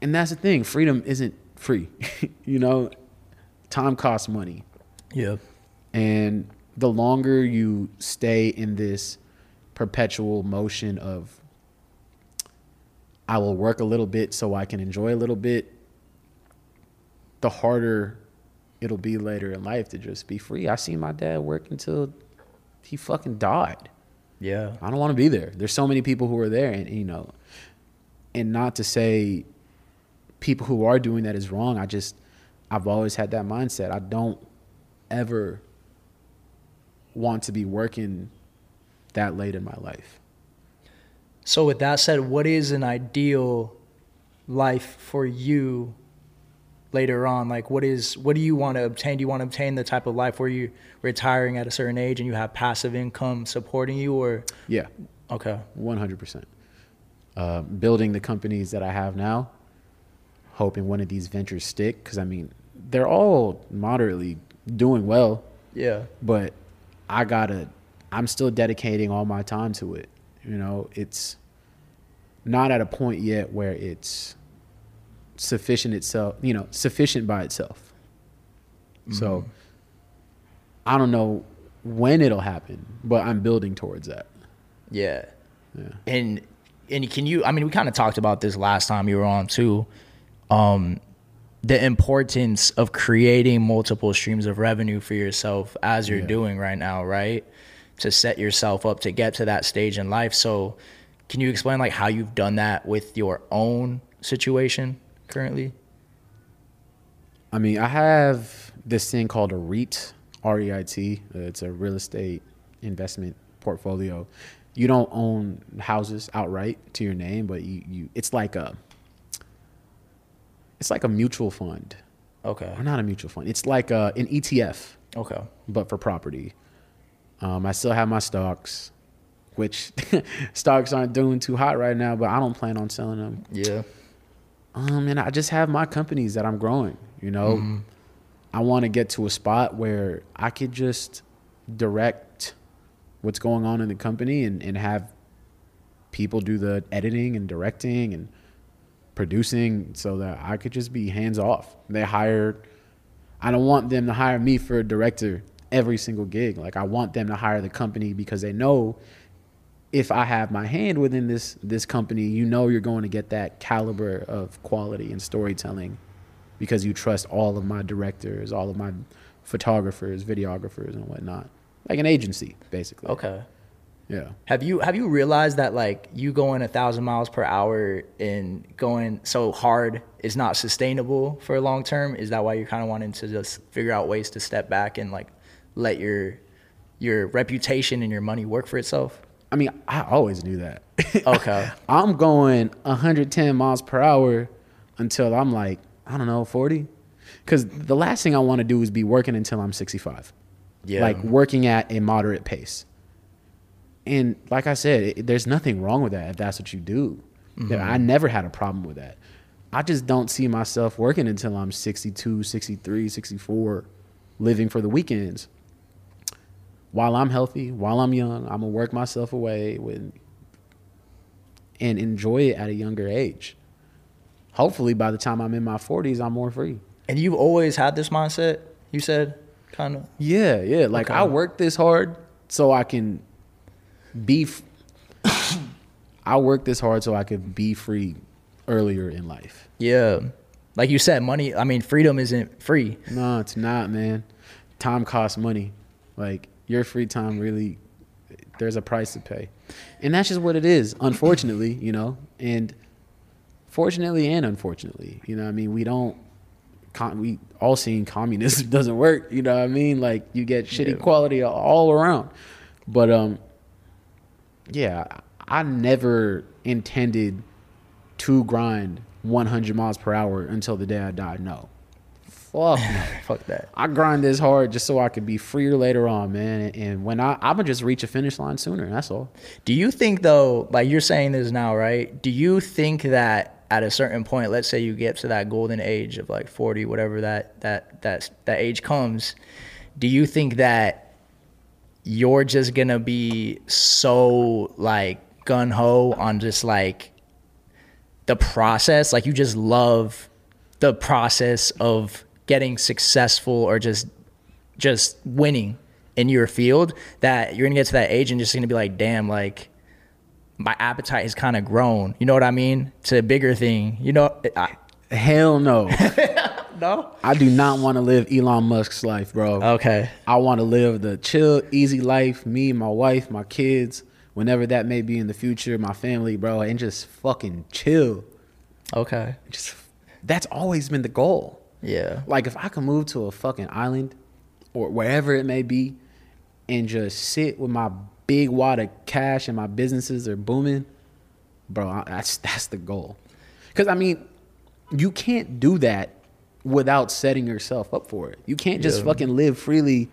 Speaker 2: and that's the thing. Freedom isn't free. *laughs* you know, time costs money.
Speaker 1: Yeah.
Speaker 2: And the longer you stay in this perpetual motion of I will work a little bit so I can enjoy a little bit, the harder it'll be later in life to just be free. I seen my dad work until he fucking died.
Speaker 1: Yeah.
Speaker 2: I don't want to be there. There's so many people who are there, and you know, and not to say people who are doing that is wrong. I just, I've always had that mindset. I don't ever want to be working that late in my life.
Speaker 1: So with that said, what is an ideal life for you later on? Like what is what do you want to obtain? Do you want to obtain the type of life where you're retiring at a certain age and you have passive income supporting you or
Speaker 2: Yeah,
Speaker 1: okay.
Speaker 2: one hundred percent. Uh, Building the companies that I have now, hoping one of these ventures stick. Because I mean, they're all moderately doing well.
Speaker 1: Yeah.
Speaker 2: but I gotta, I'm still dedicating all my time to it. You know, it's not at a point yet where it's sufficient itself, you know, sufficient by itself. So I don't know when it'll happen, but I'm building towards that.
Speaker 1: Yeah.
Speaker 2: Yeah.
Speaker 1: And and can you I mean we kind of talked about this last time you were on too. Um the importance of creating multiple streams of revenue for yourself as you're
Speaker 2: Yeah.
Speaker 1: doing right now, right? To set yourself up to get to that stage in life. So can you explain like how you've done that with your own situation currently?
Speaker 2: I mean, I have this thing called a REIT, R E I T. It's a real estate investment portfolio. You don't own houses outright to your name, but you, you it's like a it's like a mutual fund.
Speaker 1: Okay.
Speaker 2: Or not a mutual fund. It's like a, an ETF,
Speaker 1: Okay.
Speaker 2: but for property. Um, I still have my stocks, which *laughs* stocks aren't doing too hot right now, but I don't plan on selling them.
Speaker 1: Yeah.
Speaker 2: Um, and I just have my companies that I'm growing. You know, I want to get to a spot where I could just direct what's going on in the company and, and have people do the editing and directing and producing so that I could just be hands off. They hired, I don't want them to hire me for a director every single gig. Like I want them to hire the company because they know if I have my hand within this this company, you know you're going to get that caliber of quality and storytelling because you trust all of my directors, all of my photographers, videographers, and whatnot. Like an agency, basically.
Speaker 1: Okay.
Speaker 2: Yeah.
Speaker 1: Have you have you realized that like you going a thousand miles per hour and going so hard is not sustainable for a long term? Is that why you're kind of wanting to just figure out ways to step back and like let your your reputation and your money work for itself?
Speaker 2: I mean, I always knew that. *laughs*
Speaker 1: Okay.
Speaker 2: I'm going 110 miles per hour until I'm like, I don't know, 40. Because the last thing I want to do is be working until I'm 65.
Speaker 1: Yeah.
Speaker 2: Like working at a moderate pace. And like I said, it, there's nothing wrong with that if that's what you do. Yeah, I mm-hmm. never had a problem with that. I just don't see myself working until I'm 62, 63, 64, living for the weekends. While I'm healthy, while I'm young, I'm gonna work myself away with and enjoy it at a younger age. Hopefully, by the time I'm in my 40s, I'm more free.
Speaker 1: and you've always had this mindset. You said kind of.
Speaker 2: Yeah, yeah. Like I work this hard so I can be. F- *coughs* I worked this hard so I could be free earlier in life.
Speaker 1: Yeah. Like you said, money. I mean, freedom isn't free.
Speaker 2: No, it's not, man. Time costs money. Like your free time really there's a price to pay. And that's just what it is, unfortunately, you know. And fortunately and unfortunately, you know, I mean, we don't we all seen communism *laughs* doesn't work, you know what I mean? Like you get shitty
Speaker 1: Yeah.
Speaker 2: quality all around. But um yeah, I never intended to grind 100 miles per hour until the day I died. No. Fuck no. *laughs*
Speaker 1: Fuck that.
Speaker 2: I grind this hard just so I could be freer later on, man. And when I, I'm gonna just reach a finish line sooner. That's all.
Speaker 1: Do you think though, like you're saying this now, right? Do you think that at a certain point, let's say you get to that golden age of like 40, whatever that that that that age comes, do you think that you're just gonna be so like gun ho on just like the process, like you just love the process of getting successful or just just winning in your field that you're gonna get to that age and just gonna be like, damn, like my appetite has kind of grown. You know what I mean? To a bigger thing. You know? I,
Speaker 2: Hell no. *laughs*
Speaker 1: no.
Speaker 2: I do not want to live Elon Musk's life, bro.
Speaker 1: Okay.
Speaker 2: I want to live the chill, easy life. Me, my wife, my kids, whenever that may be in the future, my family, bro, and just fucking chill.
Speaker 1: Okay.
Speaker 2: Just that's always been the goal.
Speaker 1: Yeah.
Speaker 2: Like if I can move to a fucking island or wherever it may be and just sit with my big wad of cash and my businesses are booming, bro, I- that's that's the goal. Cuz I mean, you can't do that without setting yourself up for it. You can't just
Speaker 1: Yeah.
Speaker 2: fucking live freely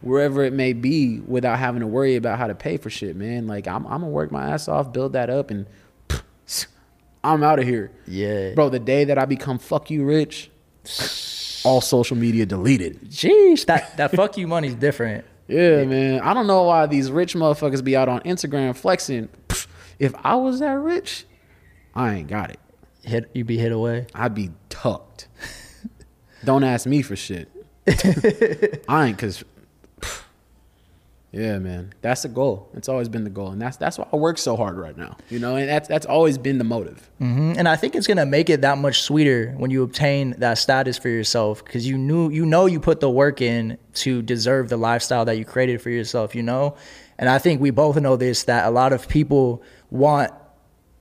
Speaker 2: wherever it may be without having to worry about how to pay for shit, man. Like I'm I'm going to work my ass off, build that up and *laughs* I'm out of here.
Speaker 1: Yeah.
Speaker 2: Bro, the day that I become fuck you rich, *sighs* all social media deleted.
Speaker 1: Jeez, that that fuck you money's different. *laughs*
Speaker 2: Yeah, man. I don't know why these rich motherfuckers be out on Instagram flexing. Pff, *laughs* If I was that rich, I ain't got it.
Speaker 1: Hit you be hit away.
Speaker 2: I'd be tucked. Don't ask me for shit. *laughs* I ain't cause yeah, man. That's the goal. It's always been the goal. And that's that's why I work so hard right now. You know, and that's that's always been the motive.
Speaker 1: hmm And I think it's gonna make it that much sweeter when you obtain that status for yourself because you knew you know you put the work in to deserve the lifestyle that you created for yourself. You know, and I think we both know this that a lot of people want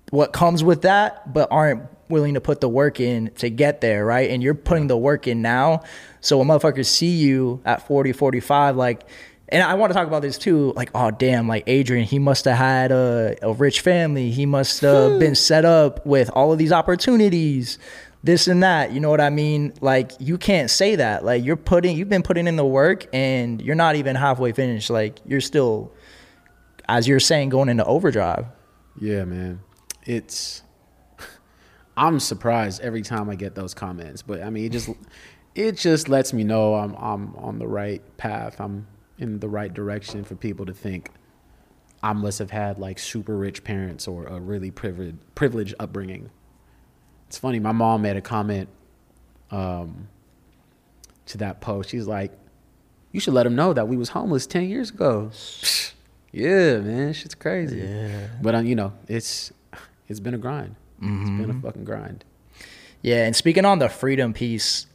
Speaker 1: what comes with that, but aren't willing to put the work in to get there, right? And you're putting the work in now. So when motherfuckers see you at 40, 45, like, and I want to talk about this too, like, oh damn, like Adrian, he must have had a, a rich family. He must have been set up with all of these opportunities, this and that. You know what I mean? Like, you can't say that. Like, you're putting, you've been putting in the work and you're not even halfway finished. Like, you're still, as you're saying, going into overdrive.
Speaker 2: Yeah, man. It's I'm surprised every time I get those comments, but I mean, it just it just lets me know I'm I'm on the right path. I'm in the right direction for people to think I must have had like super rich parents or a really privileged privileged upbringing. It's funny. My mom made a comment um, to that post. She's like, "You should let them know that we was homeless ten years ago." *laughs* yeah, man, shit's crazy.
Speaker 1: Yeah.
Speaker 2: But um, you know, it's it's been a grind. It's been
Speaker 1: Mm-hmm.
Speaker 2: a fucking grind.
Speaker 1: Yeah, and speaking on the freedom piece,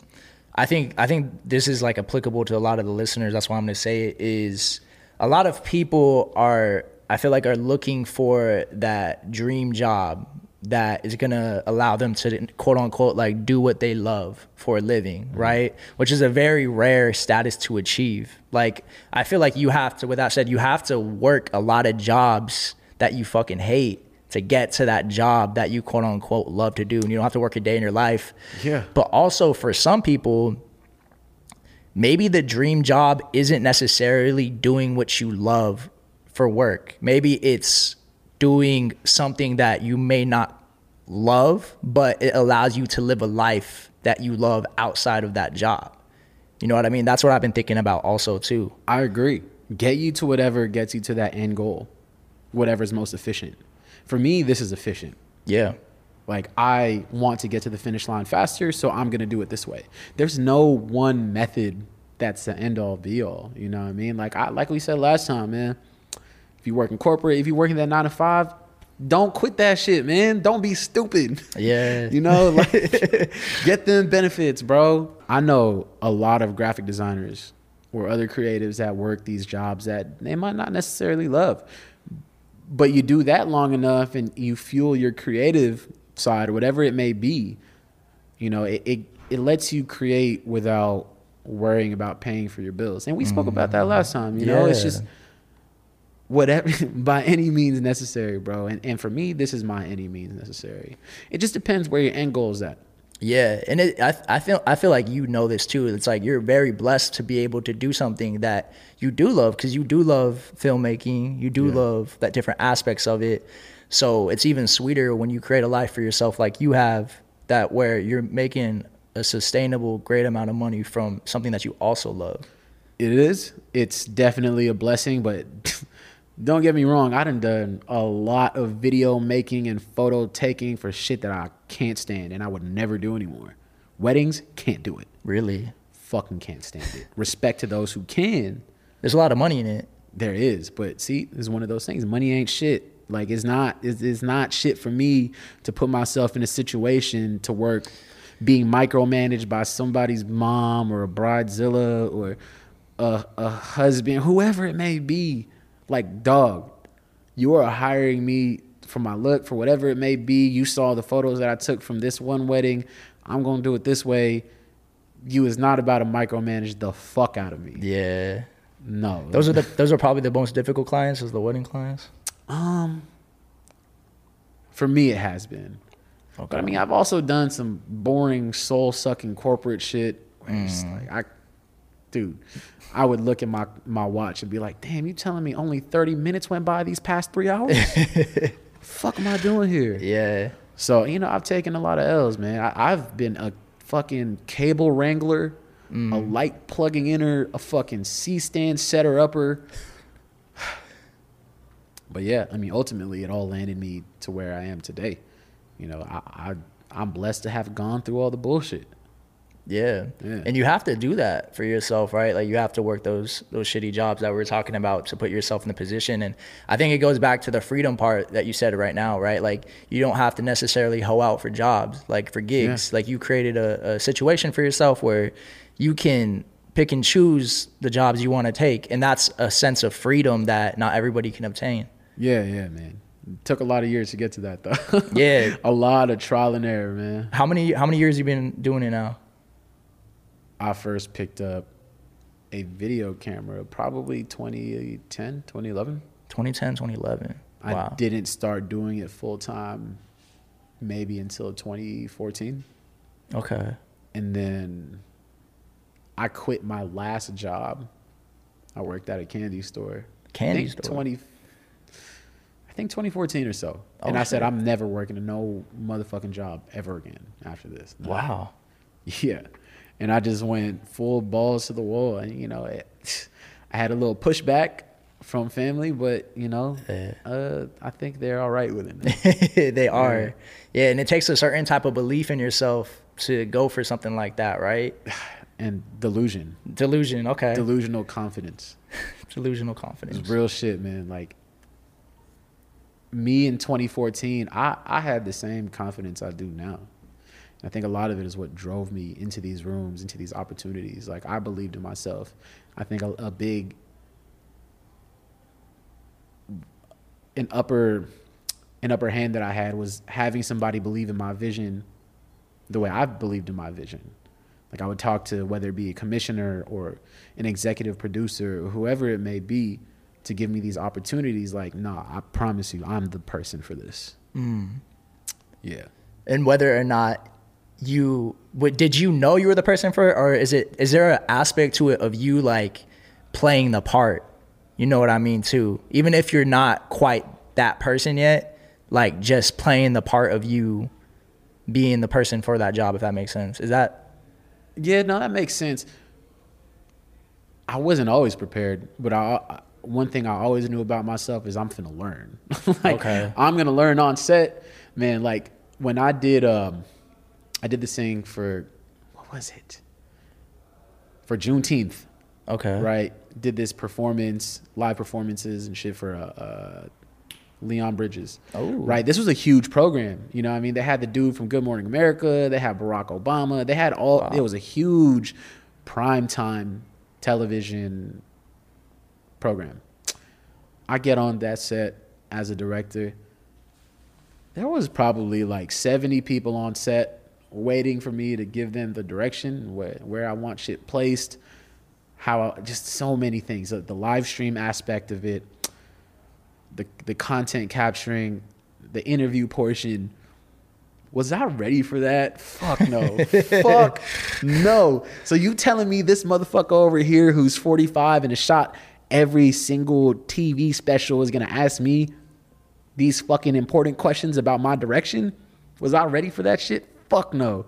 Speaker 1: I think I think this is like applicable to a lot of the listeners. That's why I'm going to say it is a lot of people are I feel like are looking for that dream job that is going to allow them to quote unquote like do what they love for a living, right? Which is a very rare status to achieve. Like I feel like you have to with that said you have to work a lot of jobs that you fucking hate to get to that job that you quote unquote love to do and you don't have to work a day in your life.
Speaker 2: Yeah.
Speaker 1: But also for some people, maybe the dream job isn't necessarily doing what you love for work. Maybe it's doing something that you may not love, but it allows you to live a life that you love outside of that job. You know what I mean? That's what I've been thinking about also too.
Speaker 2: I agree. Get you to whatever gets you to that end goal, whatever's most efficient. For me, this is efficient.
Speaker 1: Yeah.
Speaker 2: Like I want to get to the finish line faster, so I'm gonna do it this way. There's no one method that's the end all be all. You know what I mean? Like I like we said last time, man. If you work in corporate, if you work in that nine to five, don't quit that shit, man. Don't be stupid.
Speaker 1: Yeah. *laughs*
Speaker 2: You know, like *laughs* get them benefits, bro. I know a lot of graphic designers or other creatives that work these jobs that they might not necessarily love. But you do that long enough and you fuel your creative side, or whatever it may be, you know, it, it, it lets you create without worrying about paying for your bills. And we spoke about that mm. last time, you know, it's just whatever *laughs* by any means necessary, bro. And and for me, this is my any means necessary. It just depends where your end goal is at.
Speaker 1: Yeah, and it, I I feel I feel like you know this too. It's like you're very blessed to be able to do something that you do love because you do love filmmaking. You do
Speaker 2: Yeah.
Speaker 1: love that different aspects of it. So it's even sweeter when you create a life for yourself like you have that where you're making a sustainable great amount of money from something that you also love.
Speaker 2: It is. It's definitely a blessing, but *laughs* don't get me wrong. I done done a lot of video making and photo taking for shit that I can't stand and I would never do anymore. Weddings, can't do it.
Speaker 1: Really,
Speaker 2: Fucking can't stand it. Respect to those who can.
Speaker 1: there's a lot of money in it.
Speaker 2: There is, but see, it's one of those things. Money ain't shit. Like it's not. It's, it's not shit for me to put myself in a situation to work, being micromanaged by somebody's mom or a bridezilla or a, a husband, whoever it may be. Like dog, you are hiring me for my look, for whatever it may be. You saw the photos that I took from this one wedding. I'm gonna do it this way. You is not about to micromanage the fuck out of me.
Speaker 1: Yeah,
Speaker 2: No,
Speaker 1: those are the those are probably the most difficult clients is the wedding clients.
Speaker 2: Um, for me, it has been. But I mean, I've also done some boring, soul sucking corporate shit. It's like I, dude, I would look at my my watch and be like, "Damn, you telling me only thirty minutes went by these past three hours? *laughs* Fuck, am I doing here?"
Speaker 1: Yeah,
Speaker 2: So you know, I've taken a lot of L's, man. I, I've been a fucking cable wrangler, mm-hmm. a light plugging inner, a fucking C stand setter upper. *sighs* But yeah, I mean, ultimately, it all landed me to where I am today. You know, I, I I'm blessed to have gone through all the bullshit.
Speaker 1: Yeah.
Speaker 2: Yeah.
Speaker 1: And you have to do that for yourself, right? Like you have to work those those shitty jobs that we are talking about to put yourself in the position. And I think it goes back to the freedom part that you said right now, right? Like you don't have to necessarily hoe out for jobs, like for gigs. Like you created a, a situation for yourself where you can pick and choose the jobs you want to take. And that's a sense of freedom that not everybody can obtain.
Speaker 2: Yeah, yeah, man. It took a lot of years to get to that, though. *laughs*
Speaker 1: Yeah.
Speaker 2: a lot of trial and error, man.
Speaker 1: How many how many years you been doing it now?
Speaker 2: I first picked up a video camera probably 2010, 2011.
Speaker 1: 2010, 2011. Wow.
Speaker 2: I didn't start doing it full time maybe until 2014.
Speaker 1: Okay.
Speaker 2: And then I quit my last job. I worked at a candy store.
Speaker 1: Candy
Speaker 2: I
Speaker 1: store?
Speaker 2: 20 I think 2014 or so.
Speaker 1: Oh,
Speaker 2: and I said. I'm never working a no motherfucking job ever again after this. No.
Speaker 1: Wow. *laughs*
Speaker 2: Yeah. And I just went full balls to the wall. And, you know, it, I had a little pushback from family, but, you know,
Speaker 1: Yeah.
Speaker 2: uh, I think they're all right with it. *laughs*
Speaker 1: they are. Yeah, and it takes a certain type of belief in yourself to go for something like that, right? *sighs*
Speaker 2: and delusion,
Speaker 1: Delusion, okay.
Speaker 2: delusional confidence. *laughs*
Speaker 1: Delusional
Speaker 2: It's
Speaker 1: confidence.
Speaker 2: real shit, man. Like, me in 2014, I, I had the same confidence I do now. I think a lot of it is what drove me into these rooms, into these opportunities. Like I believed in myself. I think a, a big, an upper, an upper hand that I had was having somebody believe in my vision, the way I believed in my vision. Like I would talk to whether it be a commissioner or an executive producer or whoever it may be to give me these opportunities. Like, nah, I promise you, I'm the person for this. Mm. Yeah.
Speaker 1: And whether or not you what, did you know you were the person for it, or is it is there an aspect to it of you like playing the part? You know what I mean too. Even if you're not quite that person yet, like just playing the part of you being the person for that job, if that makes sense. Is that
Speaker 2: Yeah, no, that makes sense. I wasn't always prepared, but I, I- one thing I always knew about myself is I'm finna learn. *laughs* like,
Speaker 1: Okay.
Speaker 2: I'm gonna learn on set, man. Like when I did, um, I did this thing for what was it? For Juneteenth,
Speaker 1: okay?
Speaker 2: right? Did this performance, live performances and shit for a, Leon Bridges.
Speaker 1: Oh.
Speaker 2: Right. This was a huge program. You know, what I mean, they had the dude from Good Morning America. They had Barack Obama. They had all. It was a huge primetime television program. I get on that set as a director. There was probably like 70 people on set waiting for me to give them the direction where, where I want shit placed, how I, just so many things. The, the live stream aspect of it, the the content capturing, the interview portion. Was I ready for that? Fuck no. *laughs* Fuck no. So you telling me this motherfucker over here who's 45 and has shot every single TV special is gonna ask me these fucking important questions about my direction? Was I ready for that shit? Fuck no.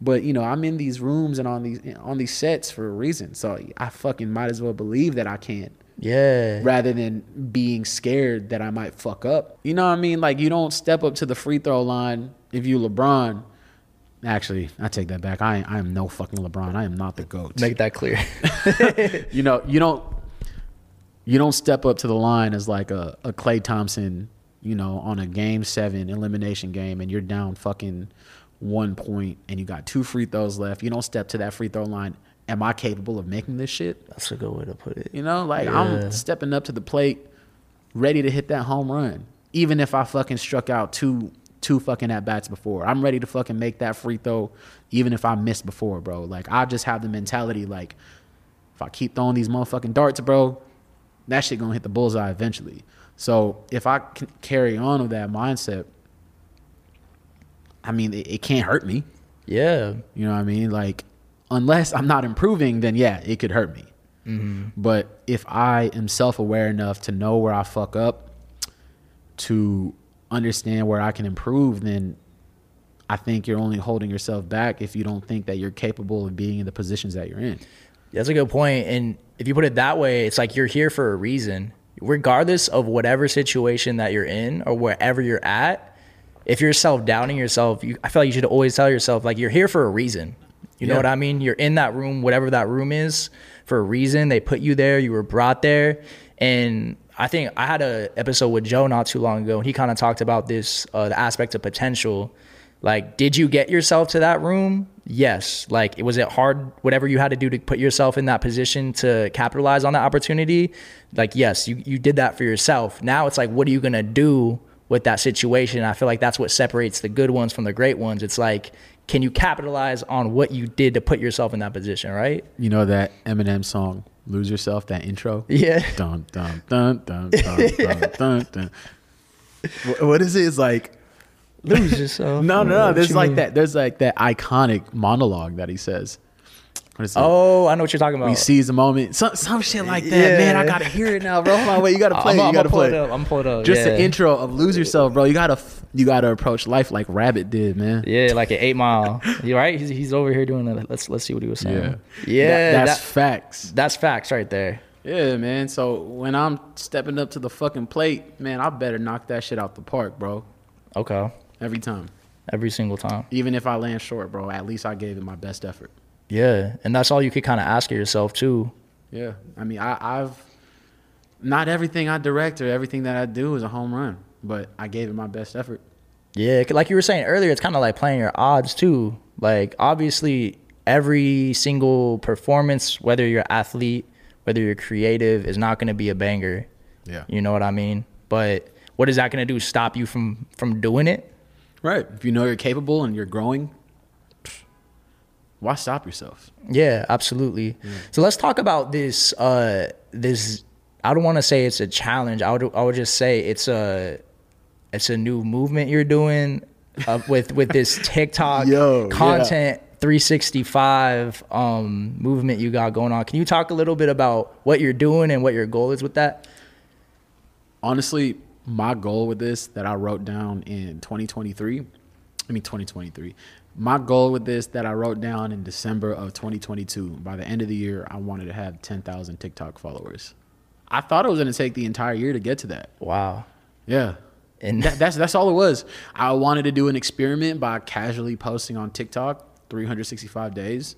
Speaker 2: But you know, I'm in these rooms and on these on these sets for a reason. So I fucking might as well believe that I can
Speaker 1: Yeah.
Speaker 2: rather than being scared that I might fuck up. You know what I mean? Like you don't step up to the free throw line if you LeBron. Actually, I take that back. I I am no fucking LeBron. I am not the goat.
Speaker 1: Make that clear. *laughs*
Speaker 2: you know, you don't you don't step up to the line as like a, a Klay Thompson, you know, on a game seven elimination game and you're down fucking one point and you got two free throws left. You don't step to that free throw line. Am I capable of making this shit?
Speaker 1: That's a good way to put it.
Speaker 2: You know, like
Speaker 1: Yeah.
Speaker 2: I'm stepping up to the plate, ready to hit that home run. Even if I fucking struck out two two fucking at bats before. I'm ready to fucking make that free throw, even if I missed before, bro. Like I just have the mentality like if I keep throwing these motherfucking darts, bro, that shit gonna hit the bullseye eventually. So if I can carry on with that mindset, I mean it, it can't hurt me.
Speaker 1: Yeah.
Speaker 2: You know what I mean? Like, unless I'm not improving, then yeah, it could hurt me. Mm-hmm. But if I am self aware enough to know where I fuck up, to understand where I can improve, then I think you're only holding yourself back if you don't think that you're capable of being in the positions that you're in.
Speaker 1: That's a good point. And if you put it that way, it's like you're here for a reason. Regardless of whatever situation that you're in or wherever you're at, if you're self doubting yourself, you, I feel like you should always tell yourself, like, you're here for a reason. You know what I mean? You're in that room, whatever that room is, for a reason. They put you there, you were brought there. And I think I had a episode with Joe not too long ago, and he kind of talked about this, uh, the aspect of potential. Like, did you get yourself to that room? Yes. Like, was it hard, whatever you had to do to put yourself in that position to capitalize on that opportunity? Like, yes, you, you did that for yourself. Now it's like, what are you going to do with that situation? I feel like that's what separates the good ones from the great ones. It's like, can you capitalize on what you did to put yourself in that position, right?
Speaker 2: You know that Eminem song, Lose Yourself, that intro?
Speaker 1: Yeah. *laughs*
Speaker 2: Dun, dun, dun, dun, dun, dun, *laughs* dun, dun. Wh- What is it? It's like,
Speaker 1: Lose yourself. *laughs*
Speaker 2: no, no, no. There's like
Speaker 1: mean?
Speaker 2: that. There's like that iconic monologue that he says. What is it?
Speaker 1: Oh, I know what you're talking about.
Speaker 2: He seize the moment. Some some shit like that.
Speaker 1: Yeah.
Speaker 2: Man, I gotta hear it now, bro. Hold on, wait. You gotta *laughs* play.
Speaker 1: I'm. I'm
Speaker 2: You gotta
Speaker 1: pull
Speaker 2: play.
Speaker 1: it
Speaker 2: it.
Speaker 1: up. I'm pulling it up.
Speaker 2: Just
Speaker 1: yeah.
Speaker 2: the intro of "Lose Yourself," bro. You gotta you gotta approach life like Rabbit did, man.
Speaker 1: Yeah, like an eight mile. *laughs* You right? He's, he's over here doing it. Let's let's see what he was saying.
Speaker 2: Yeah.
Speaker 1: Yeah,
Speaker 2: That- that's
Speaker 1: that-
Speaker 2: facts.
Speaker 1: that's facts right there.
Speaker 2: Yeah, man. So when I'm stepping up to the fucking plate, man, I better knock that shit out the park, bro.
Speaker 1: Okay,
Speaker 2: Every time.
Speaker 1: every single time.
Speaker 2: Even if I land short, bro, at least I gave it my best effort.
Speaker 1: Yeah, and that's all you could kind of ask of yourself too.
Speaker 2: Yeah. I mean, I, I've not everything I direct or everything that I do is a home run, but I gave it my best effort.
Speaker 1: Yeah, like you were saying earlier, it's kind of like playing your odds too. Like obviously, every single performance, whether you're athlete, whether you're creative, is not going to be a banger.
Speaker 2: Yeah.
Speaker 1: You know what I mean? But what is that going to do? Stop you from from doing it?
Speaker 2: Right. If you know you're capable and you're growing, why stop yourself?
Speaker 1: Yeah, absolutely. So let's talk about this. Uh, this I don't want to say it's a challenge. I would I would just say it's a it's a new movement you're doing uh, with with this *laughs* TikTok
Speaker 2: Yo, yeah.
Speaker 1: content 365 um, movement you got going on. Can you talk a little bit about what you're doing and what your goal is with that?
Speaker 2: Honestly, my goal with this that I wrote down in 2023, I mean 2023. My goal with this that I wrote down in December of 2022, by the end of the year, I wanted to have 10,000 TikTok followers. I thought it was going to take the entire year to get to that.
Speaker 1: Wow.
Speaker 2: Yeah.
Speaker 1: And
Speaker 2: That, that's that's all it was. I wanted to do an experiment by casually posting on TikTok 365 days.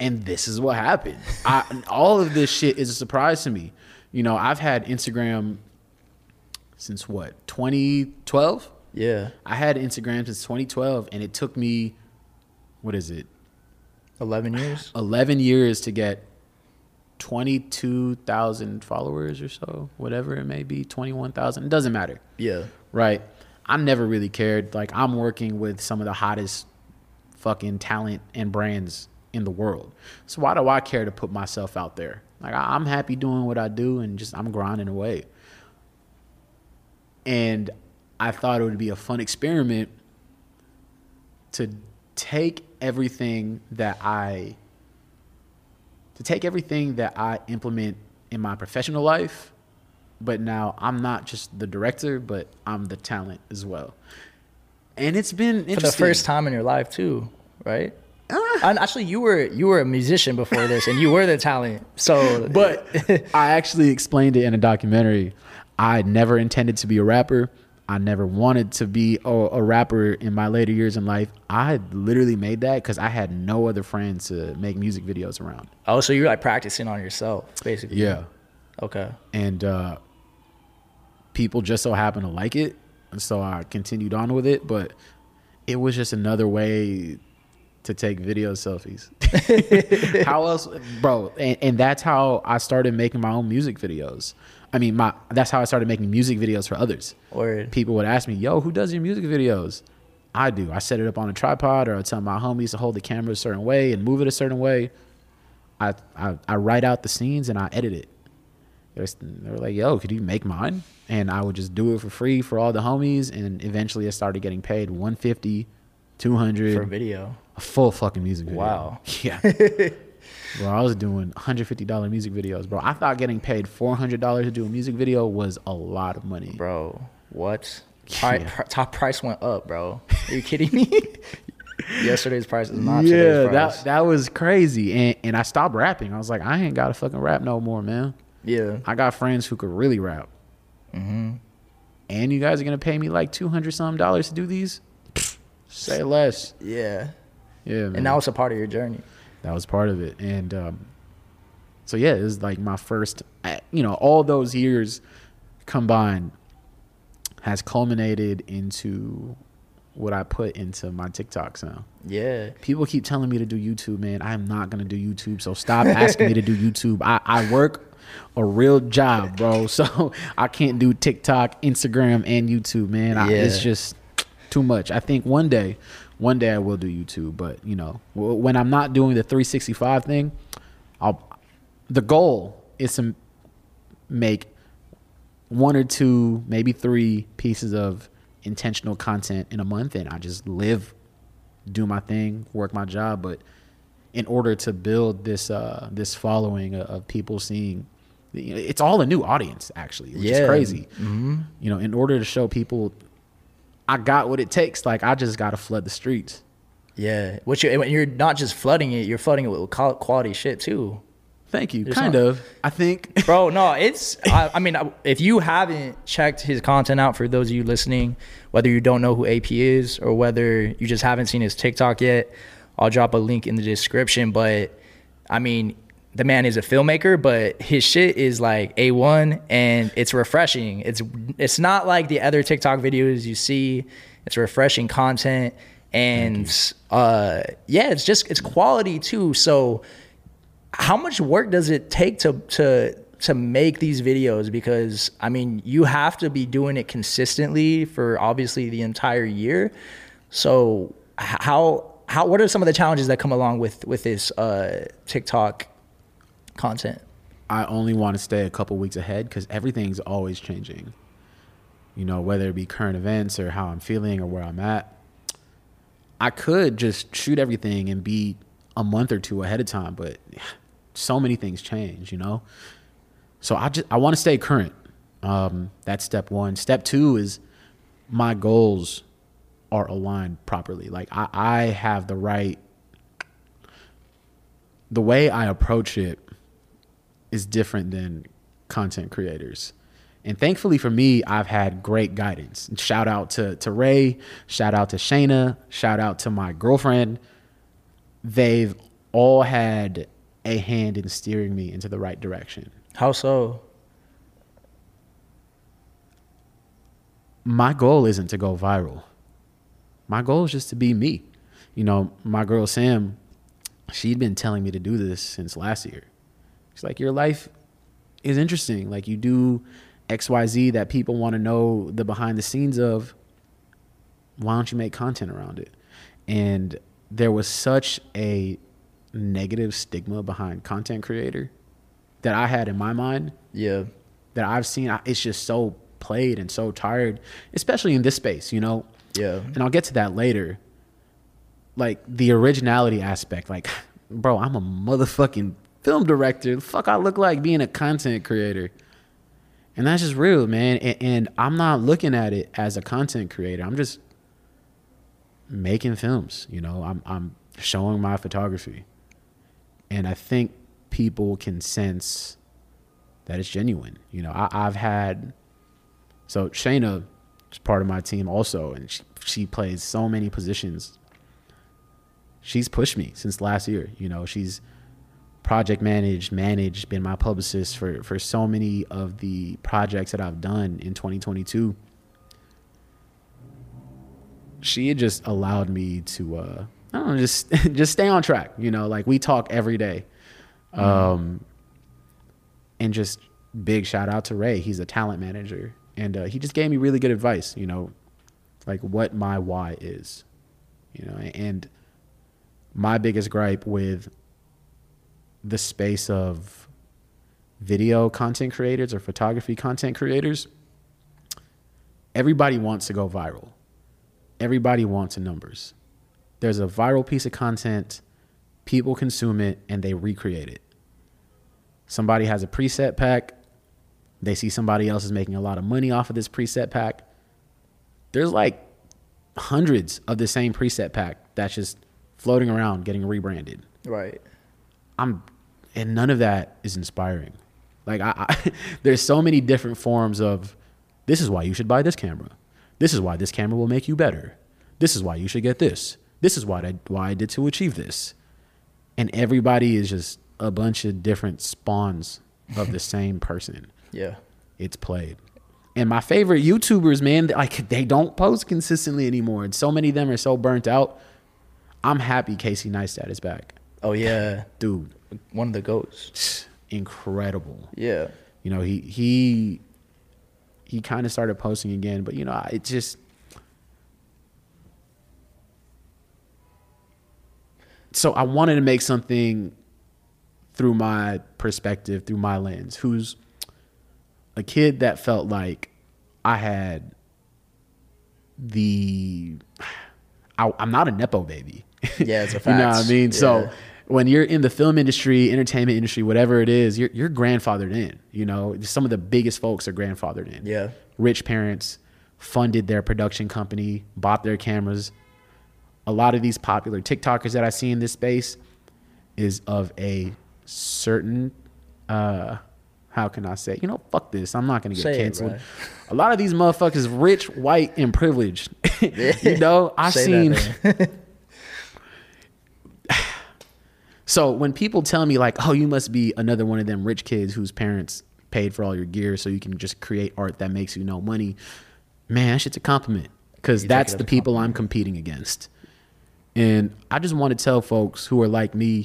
Speaker 2: And this is what happened. I, all of this shit is a surprise to me. You know, I've had Instagram since what 2012.
Speaker 1: Yeah.
Speaker 2: I had Instagram since 2012, and it took me what is it
Speaker 1: 11 years.
Speaker 2: 11 years to get 22,000 followers or so, whatever it may be, 21,000. It doesn't matter.
Speaker 1: Yeah.
Speaker 2: Right. I never really cared. Like I'm working with some of the hottest fucking talent and brands in the world. So why do I care to put myself out there? Like I, I'm happy doing what I do and just I'm grinding away. And I thought it would be a fun experiment to take everything that I to take everything that I implement in my professional life but now I'm not just the director, but I'm the talent as well. And it's been
Speaker 1: For the first time in your life too, right? Ah. And actually, you were you were a musician before this, and you were the talent. So,
Speaker 2: But I actually explained it in a documentary. I never intended to be a rapper. I never wanted to be a, a rapper in my later years in life. I literally made that because I had no other friends to make music videos around.
Speaker 1: oh, so you're like practicing on yourself, basically.
Speaker 2: Yeah.
Speaker 1: Okay.
Speaker 2: and uh, people just so happened to like it, and so I continued on with it. But it was just another way to take video selfies. *laughs* how else, bro? And, and that's how I started making my own music videos. I mean, my that's how I started making music videos for others.
Speaker 1: Word.
Speaker 2: People would ask me, "Yo, who does your music videos?" I do. I set it up on a tripod, or I tell my homies to hold the camera a certain way and move it a certain way. I I, I write out the scenes and I edit it. They was- they were like, "Yo, could you make mine?" And I would just do it for free for all the homies. And eventually, I started getting paid 150, 200
Speaker 1: For a video.
Speaker 2: a full fucking music video.
Speaker 1: Wow. *laughs*
Speaker 2: Yeah. *laughs* bro, I was doing $150 music videos, bro. I thought getting paid $400 to do a music video was a lot of money.
Speaker 1: Bro, what? *laughs* Pri-
Speaker 2: Yeah.
Speaker 1: pri- top price went up, bro. Are you kidding me? *laughs* Yesterday's price is not
Speaker 2: yeah,
Speaker 1: today's price.
Speaker 2: that that was crazy. And and I stopped rapping. I was like, I ain't got to fucking rap no more, man.
Speaker 1: yeah.
Speaker 2: I got friends who could really rap.
Speaker 1: Mm-hmm.
Speaker 2: And you guys are gonna pay me like two hundred some dollars to do these? Say less.
Speaker 1: Yeah.
Speaker 2: Yeah, man.
Speaker 1: And that was a part of your journey.
Speaker 2: That was part of it. And um, so yeah it was like my first you know all those years combined has culminated into what i put into my tiktoks now
Speaker 1: Yeah.
Speaker 2: people keep telling me to do youtube man. I'm not gonna do youtube so stop asking me to do *laughs* youtube. I, I work a real job bro. *laughs* So i can't do tiktok instagram and youtube man. I, it's just too much. I think one day one day i will do youtube but you know when i'm not doing the 365 thing i'll the goal is to make one or two maybe three pieces of intentional content in a month and i just live do my thing, work my job, but in order to build this uh this following of, people seeing it's all a new audience actually, which
Speaker 1: Yeah.
Speaker 2: is crazy. You know, in order to show people I got what it takes, like I just got to flood the streets.
Speaker 1: Yeah. What you you're not just flooding it, you're flooding it with quality shit too.
Speaker 2: Thank you.
Speaker 1: There's
Speaker 2: kind
Speaker 1: not-
Speaker 2: of. I think *laughs*
Speaker 1: Bro, no, it's I, I mean if you haven't checked his content out for those of you listening, whether you don't know who AP is or whether you just haven't seen his TikTok yet, I'll drop a link in the description, but I mean the man is a filmmaker, but his shit is like A1 and it's refreshing. It's it's not like the other TikTok videos you see. It's refreshing content and uh yeah, it's just it's quality too. So how much work does it take to to to make these videos because i mean you have to be doing it consistently for obviously the entire year so how how what are some of the challenges that come along with with this uh tiktok content
Speaker 2: I only want to stay a couple weeks ahead because everything's always changing. You know, whether it be current events or how I'm feeling or where I'm at. I could just shoot everything and be a month or two ahead of time, but so many things change, you know? So I just I want to stay current. Um, that's step one. Step two is my goals are aligned properly. Like I, I have the right the way I approach it is different than content creators. And thankfully for me, I've had great guidance. Shout out to, to Ray, shout out to Shayna, shout out to my girlfriend. They've all had a hand in steering me into the right direction.
Speaker 1: how so
Speaker 2: my goal isn't to go viral. My goal is just to be me. You know, my girl Sam, she'd been telling me to do this since last year. She's like, Your life is interesting. Like, you do XYZ that people want to know the behind the scenes of. Why don't you make content around it? And there was such a negative stigma behind content creator that I had in my mind
Speaker 3: Yeah.
Speaker 2: that I've seen. It's just so played and so tired, especially in this space, you know?
Speaker 3: Yeah.
Speaker 2: And I'll get to that later. Like the originality aspect, like, *sighs* bro, I'm a motherfucking film director. The fuck I look like being a content creator. And that's just real, man. And, and I'm not looking at it as a content creator. I'm just making films, you know. I'm I'm showing my photography. And I think people can sense that it's genuine. You know, I, I've had so Shayna is part of my team also, and she, she plays so many positions. She's pushed me since last year. You know, she's project managed, managed, been my publicist for for so many of the projects that I've done in 2022. She had just allowed me to uh I don't know, just *laughs* just stay on track, you know, like we talk every day. Um and just big shout out to Ray. He's a talent manager, and uh, he just gave me really good advice. You know, like what my why is. You know, and my biggest gripe with the space of video content creators or photography content creators, everybody wants to go viral. Everybody wants numbers. There's a viral piece of content, people consume it, and they recreate it somebody has a preset pack they see somebody else is making a lot of money off of this preset pack there's like hundreds of the same preset pack that's just floating around getting rebranded
Speaker 3: Right.
Speaker 2: i'm and none of that is inspiring like I, I *laughs* there's so many different forms of this is why you should buy this camera this is why this camera will make you better this is why you should get this this is what I, why I did to achieve this and everybody is just a bunch of different spawns of the *laughs* same person.
Speaker 3: Yeah.
Speaker 2: It's played. And my favorite YouTubers, man, like they don't post consistently anymore. And so many of them are so burnt out. I'm happy Casey Neistat is back.
Speaker 3: Oh yeah. *laughs*
Speaker 2: Dude,
Speaker 3: One of the goats.
Speaker 2: incredible.
Speaker 3: Yeah.
Speaker 2: You know, he he he kind of started posting again, but you know, it just so I wanted to make something through my perspective, through my lens, who's a kid that felt like I had the I, I'm not a nepo baby.
Speaker 3: Yeah, it's a fact. *laughs*
Speaker 2: you know what I mean? So
Speaker 3: Yeah.
Speaker 2: When you're in the film industry, entertainment industry, whatever it is, you're you're grandfathered in. You know, some of the biggest folks are grandfathered in.
Speaker 3: Yeah.
Speaker 2: Rich parents funded their production company, bought their cameras. A lot of these popular TikTokers that I see in this space is of a certain uh how can I say? You know, fuck this. I'm not gonna get
Speaker 3: Say
Speaker 2: canceled.
Speaker 3: bro.
Speaker 2: a lot of these motherfuckers rich, white, and privileged. *laughs* you know, I've seen *laughs*
Speaker 3: that, man.
Speaker 2: So when people tell me like, "Oh, you must be another one of them rich kids whose parents paid for all your gear so you can just create art that makes you no money," man, that shit's a compliment because that's the people I'm competing against. And I just want to tell folks who are like me,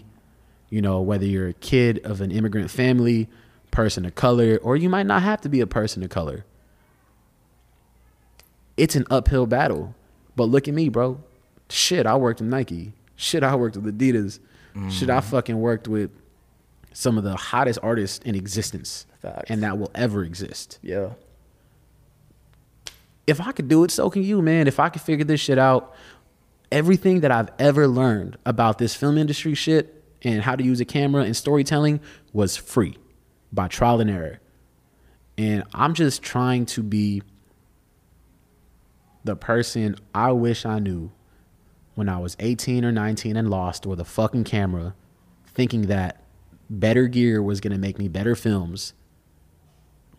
Speaker 2: you know, whether you're a kid of an immigrant family, person of color, or you might not have to be a person of color. It's an uphill battle. But look at me, bro. Shit, I worked with Nike. Shit, I worked with Adidas. Shit, I fucking worked with some of the hottest artists in existence
Speaker 3: Facts.
Speaker 2: and that will ever exist.
Speaker 3: Yeah.
Speaker 2: If I could do it, so can you, man. If I could figure this shit out, everything that I've ever learned about this film industry shit and how to use a camera and storytelling was free by trial and error. And I'm just trying to be the person I wish I knew when I was 18 or 19 and lost with a fucking camera, thinking that better gear was going to make me better films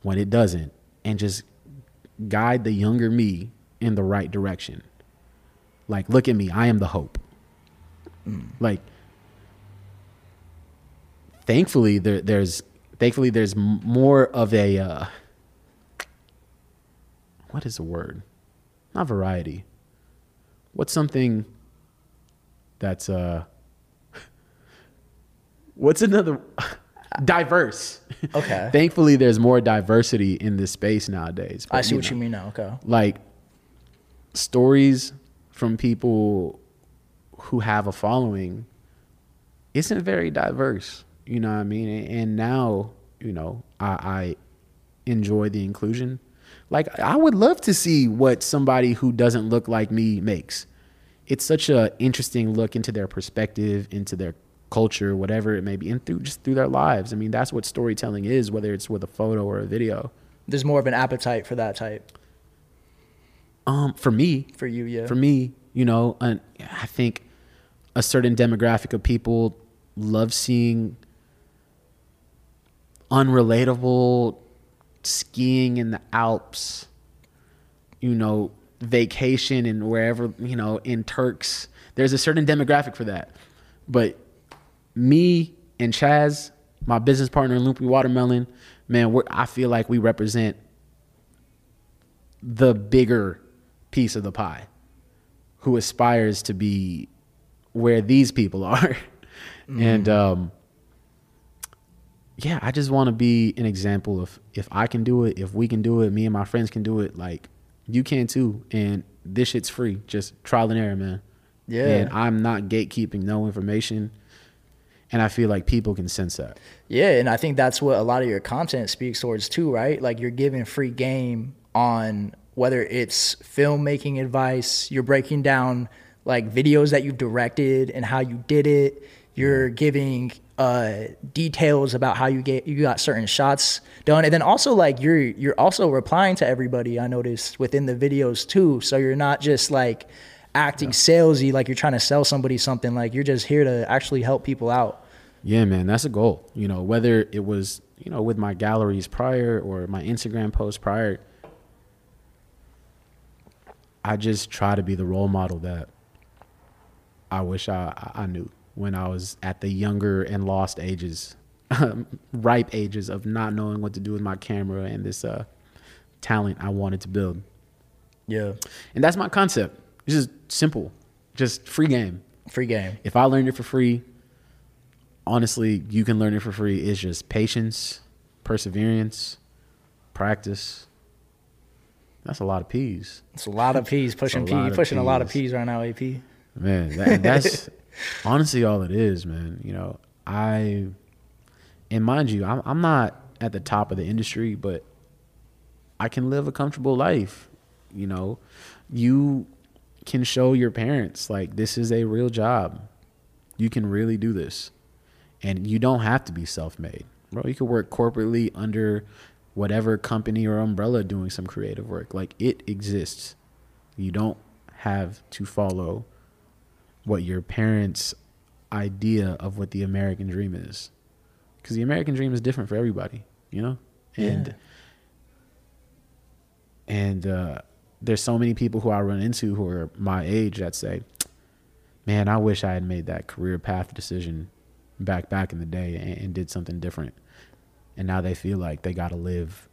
Speaker 2: when it doesn't, and just guide the younger me in the right direction. Like, look at me, I am the hope. Like, thankfully, there, there's thankfully there's more of a uh, what is the word? not variety. What's something that's uh *laughs* what's another *laughs* diverse.
Speaker 1: Okay. *laughs*
Speaker 2: Thankfully there's more diversity in this space nowadays.
Speaker 1: I
Speaker 2: but,
Speaker 1: see what
Speaker 2: know,
Speaker 1: you mean now. Okay.
Speaker 2: Like stories from people who have a following isn't very diverse. You know what I mean? And now, you know, I, I enjoy the inclusion. Like I would love to see what somebody who doesn't look like me makes. It's such a interesting look into their perspective, into their culture, whatever it may be, and through just through their lives. I mean, that's what storytelling is, whether it's with a photo or a video.
Speaker 1: There's more of an appetite for that type
Speaker 2: Um, for me,
Speaker 1: for you, yeah.
Speaker 2: for me, you know, and I think a certain demographic of people love seeing unrelatable skiing in the Alps, you know, vacation and wherever, you know, in Turks. There's a certain demographic for that. But me and Chaz, my business partner in Loopy Watermelon, man, we're, I feel like we represent the bigger piece of the pie who aspires to be where these people *laughs* are. And um, yeah, I just want to be an example of if I can do it, if we can do it, me and my friends can do it, like you can too. And this shit's free, just trial and error, man.
Speaker 1: Yeah.
Speaker 2: And I'm not gatekeeping no information. And I feel like people can sense that.
Speaker 1: Yeah, and I think that's what a lot of your content speaks towards too, right? Like you're giving free game on whether it's filmmaking advice, you're breaking down like videos that you've directed and how you did it. You're giving uh, details about how you get you got certain shots done, and then also like you're you're also replying to everybody. I noticed within the videos too, so you're not just like acting salesy, like you're trying to sell somebody something. Like you're just here to actually help people out.
Speaker 2: Yeah, man, that's a goal. You know, whether it was, you know, with my galleries prior or my Instagram posts prior, I just try to be the role model that I wish I, I knew when I was at the younger and lost ages, *laughs* ripe ages of not knowing what to do with my camera and this uh, talent I wanted to build.
Speaker 1: Yeah,
Speaker 2: And that's my concept. It's just simple, just free game.
Speaker 1: free game.
Speaker 2: If I learned it for free, honestly, you can learn it for free. It's just patience, perseverance, practice. That's a lot of P's.
Speaker 1: It's a lot of P's pushing P, pushing a lot of
Speaker 2: Ps.
Speaker 1: P's right now. AP.
Speaker 2: Man, that, that's *laughs* honestly all it is, man. You know, I, and mind you, I'm, I'm not at the top of the industry, but I can live a comfortable life. You know, you can show your parents like this is a real job. You can really do this. And you don't have to be self made. Bro, you could work corporately under whatever company or umbrella doing some creative work. Like it exists. You don't have to follow what your parents' idea of what the American dream is. Because the American dream is different for everybody, you know? And
Speaker 1: Yeah.
Speaker 2: and uh, there's so many people who I run into who are my age that say, "Man, I wish I had made that career path decision back back in the day and, and did something different." And now they feel like they got to live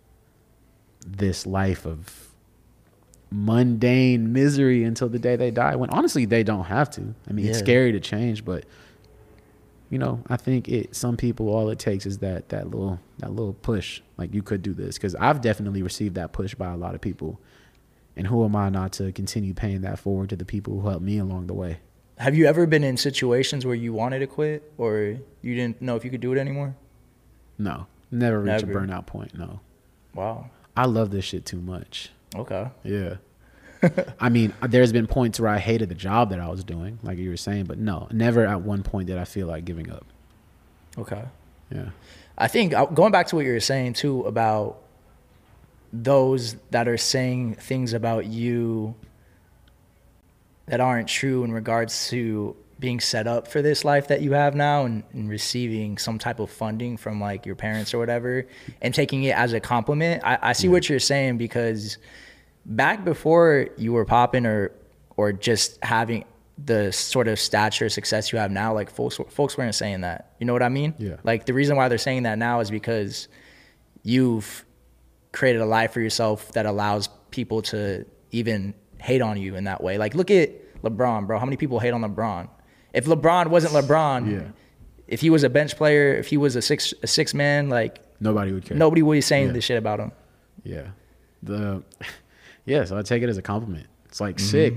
Speaker 2: this life of mundane misery until the day they die. When honestly, they don't have to. I mean, it's scary to change, but you know, I think it. Some people, all it takes is that that little that little push. Like you could do this because I've definitely received that push by a lot of people. And who am I not to continue paying that forward to the people who helped me along the way?
Speaker 1: Have you ever been in situations where you wanted to quit or you didn't know if you could do it anymore?
Speaker 2: No, never reach
Speaker 1: Never.
Speaker 2: a burnout point. No,
Speaker 1: Wow.
Speaker 2: I love this shit too much.
Speaker 1: Okay.
Speaker 2: Yeah. *laughs* I mean, there's been points where I hated the job that I was doing, like you were saying, but no, never at one point did I feel like giving up.
Speaker 1: Okay.
Speaker 2: Yeah.
Speaker 1: I think uh, going back to what you were saying too about those that are saying things about you that aren't true in regards to being set up for this life that you have now and, and receiving some type of funding from like your parents or whatever and taking it as a compliment. I, I see what you're saying because back before you were popping or or just having the sort of stature success you have now, like folks folks weren't saying that. You know what I mean?
Speaker 2: Yeah.
Speaker 1: Like the reason why they're saying that now is because you've created a life for yourself that allows people to even hate on you in that way. Like look at LeBron, bro. How many people hate on LeBron? If LeBron wasn't LeBron,
Speaker 2: Yeah.
Speaker 1: if he was a bench player, if he was a six a six man, like
Speaker 2: Nobody would care.
Speaker 1: nobody would be saying
Speaker 2: Yeah.
Speaker 1: this shit about him.
Speaker 2: Yeah. The *laughs* yeah, so I take it as a compliment. It's like
Speaker 1: Mm-hmm.
Speaker 2: sick.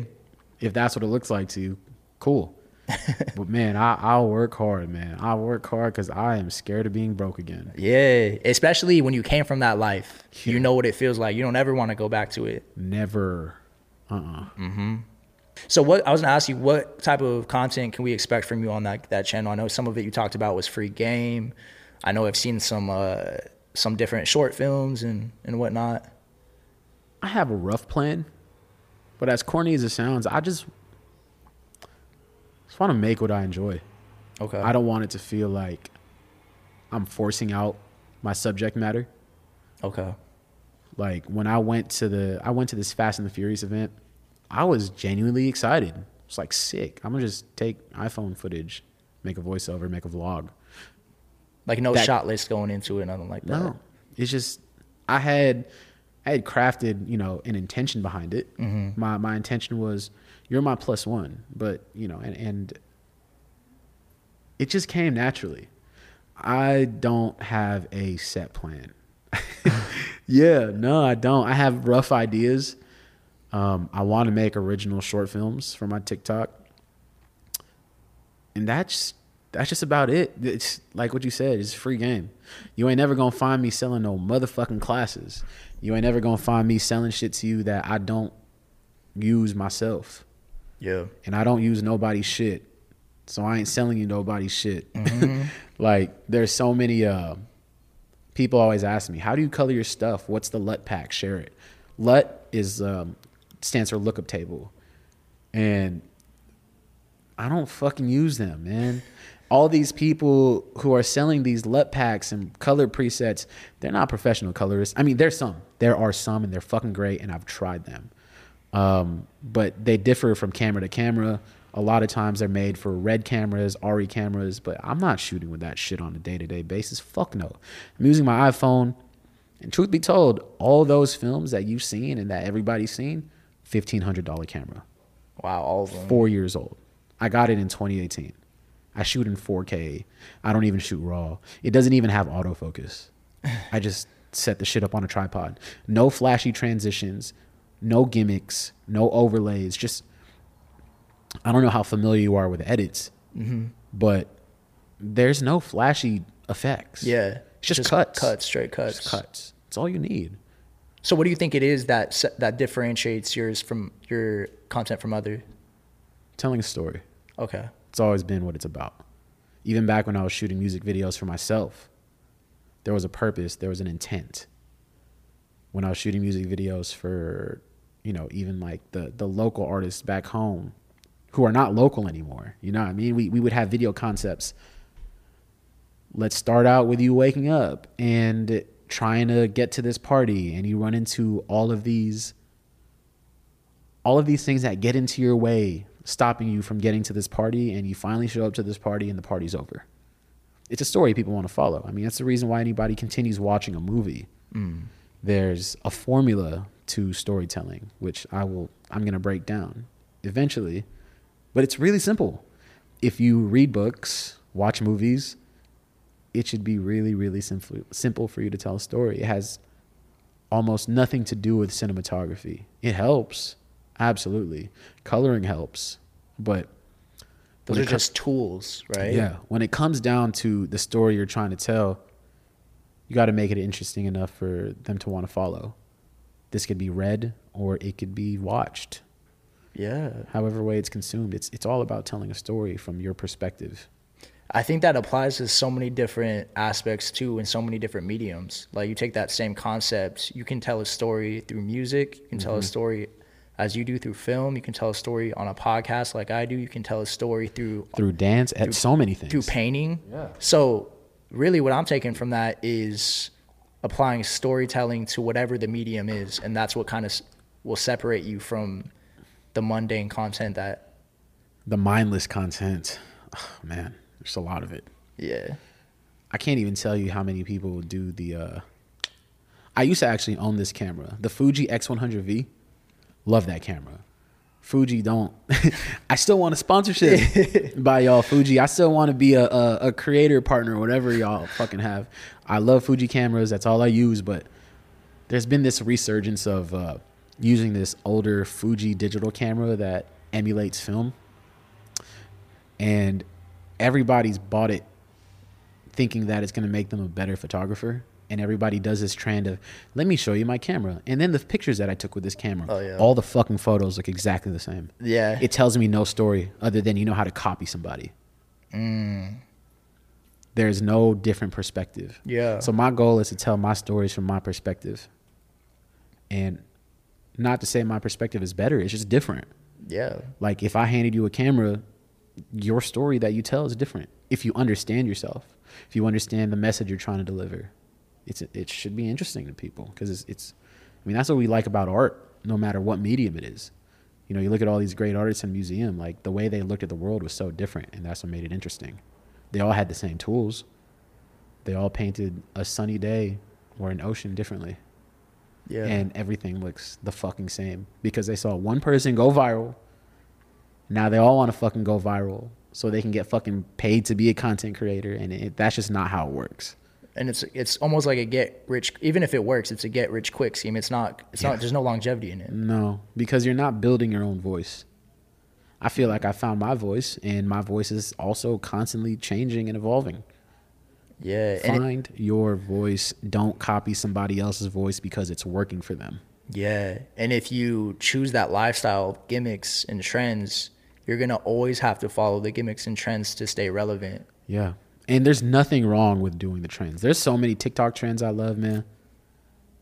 Speaker 2: If that's what it looks like to you, cool. *laughs* but man, I, I'll work hard, man. I'll work hard because I am scared of being broke again.
Speaker 1: Yeah, especially when you came from that life, you know what it feels like. You don't ever want to go back to it.
Speaker 2: Never. Uh. uh
Speaker 1: So what I was gonna ask you, what type of content can we expect from you on that that channel? I know some of it you talked about was free game. I know I've seen some uh, some different short films and and whatnot.
Speaker 2: I have a rough plan, but as corny as it sounds, I just just want to make what I enjoy.
Speaker 1: Okay.
Speaker 2: I don't want it to feel like I'm forcing out my subject matter.
Speaker 1: Okay.
Speaker 2: Like when I went to the I went to this Fast and the Furious event, I was genuinely excited. It's like sick. I'm gonna just take iPhone footage, make a voiceover, make a vlog.
Speaker 1: Like no
Speaker 2: That-
Speaker 1: shot list going into it, nothing like that.
Speaker 2: No, it's just I had I had crafted you know an intention behind it. Mm-hmm. My my intention was you're my plus one, but you know and and it just came naturally. I don't have a set plan. *laughs* *laughs* yeah, no, I don't. I have rough ideas. Um, I want to make original short films for my TikTok, and that's that's just about it. It's like what you said. It's a free game. You ain't never gonna find me selling no motherfucking classes. You ain't never gonna find me selling shit to you that I don't use myself,
Speaker 1: Yeah.
Speaker 2: and I don't use nobody's shit. So I ain't selling you nobody's shit. *laughs* like there's so many. Uh, people always ask me, "How do you color your stuff? What's the LUT pack? Share it." LUT is um, stands for lookup table, and I don't fucking use them, man. All these people who are selling these LUT packs and color presets, they're not professional colorists. I mean, there's some. There are some, and they're fucking great, and I've tried them. Um, but they differ from camera to camera. A lot of times they're made for red cameras, ARRI cameras, but I'm not shooting with that shit on a day to day basis. Fuck no. I'm using my iPhone. And truth be told, all those films that you've seen and that everybody's seen, $1,500 camera
Speaker 1: Wow, all of them.
Speaker 2: four years old. I got it in 2018. I shoot in 4K. I don't even shoot RAW. It doesn't even have autofocus. *laughs* I just set the shit up on a tripod. No flashy transitions, no gimmicks, no overlays. Just, I don't know how familiar you are with edits, mm-hmm. but there's no flashy effects.
Speaker 1: Yeah.
Speaker 2: It's just, cuts.
Speaker 1: Cuts, straight cuts.
Speaker 2: Just cuts. It's all you need.
Speaker 1: So what do you think it is that that differentiates yours from your content from others?
Speaker 2: Telling a story.
Speaker 1: Okay.
Speaker 2: It's always been what it's about. Even back when I was shooting music videos for myself, there was a purpose, there was an intent. When I was shooting music videos for, you know, even like the the local artists back home who are not local anymore. You know what I mean? We we would have video concepts. Let's start out with you waking up and trying to get to this party and you run into all of these all of these things that get into your way, stopping you from getting to this party, and you finally show up to this party and the party's over. It's a story people want to follow. I mean, that's the reason why anybody continues watching a movie. Mm. There's a formula to storytelling, which I will I'm going to break down eventually, but it's really simple. If you read books, watch movies, it should be really really simple simple for you to tell a story. It has almost nothing to do with cinematography. It helps, absolutely. Coloring helps, but
Speaker 1: Those are
Speaker 2: it co-
Speaker 1: just tools, right?
Speaker 2: yeah, when it comes down to the story you're trying to tell, you got to make it interesting enough for them to want to follow. This could be read or it could be watched.
Speaker 1: Yeah.
Speaker 2: However way it's consumed, it's it's all about telling a story from your perspective.
Speaker 1: I think that applies to so many different aspects too, in so many different mediums. Like you take that same concept, you can tell a story through music, you can tell
Speaker 2: Mm-hmm.
Speaker 1: a story as you do through film, you can tell a story on a podcast like I do, you can tell a story through
Speaker 2: Through dance, at so many things.
Speaker 1: through painting.
Speaker 2: Yeah.
Speaker 1: So really what I'm taking from that is applying storytelling to whatever the medium is, and that's what kind of will separate you from the mundane content that
Speaker 2: the mindless content. Oh, man, there's a lot of it.
Speaker 1: yeah.
Speaker 2: I can't even tell you how many people do the. Uh, I used to actually own this camera, the Fuji X100V. Love that camera. Fuji don't. *laughs* I still want a sponsorship *laughs* by y'all, Fuji. I still want to be a, a, a creator partner, whatever y'all fucking have. I love Fuji cameras. That's all I use. But there's been this resurgence of uh, using this older Fuji digital camera that emulates film, and everybody's bought it thinking that it's going to make them a better photographer. And everybody does this trend of, let me show you my camera. And then the pictures that I took with this camera,
Speaker 1: Oh, yeah.
Speaker 2: all the fucking photos look exactly the same.
Speaker 1: Yeah.
Speaker 2: It tells me no story other than you know how to copy somebody.
Speaker 1: Mm.
Speaker 2: There's no different perspective.
Speaker 1: Yeah.
Speaker 2: So my goal is to tell my stories from my perspective. And not to say my perspective is better, it's just different.
Speaker 1: yeah.
Speaker 2: Like if I handed you a camera, your story that you tell is different. If you understand yourself, if you understand the message you're trying to deliver, it's it should be interesting to people because it's, it's I mean that's what we like about art, no matter what medium it is. You know, you look at all these great artists in the museum, like the way they looked at the world was so different, and that's what made it interesting. They all had the same tools. They all painted a sunny day or an ocean differently
Speaker 1: Yeah.
Speaker 2: and everything looks the fucking same because they saw one person go viral. Now they all want to fucking go viral so they can get fucking paid to be a content creator, and it, that's just not how it works.
Speaker 1: and it's it's almost like a get rich even if it works it's a get rich quick scheme it's not it's
Speaker 2: Yeah.
Speaker 1: not there's no longevity in it
Speaker 2: No, because you're not building your own voice. I feel like I found my voice, and my voice is also constantly changing and evolving.
Speaker 1: yeah and it-
Speaker 2: Find your voice. Don't copy somebody else's voice because it's working for them.
Speaker 1: yeah and if you choose that lifestyle gimmicks and trends you're gonna always have to follow the gimmicks and trends to stay relevant
Speaker 2: Yeah. And there's nothing wrong with doing the trends. There's so many TikTok trends I love, man.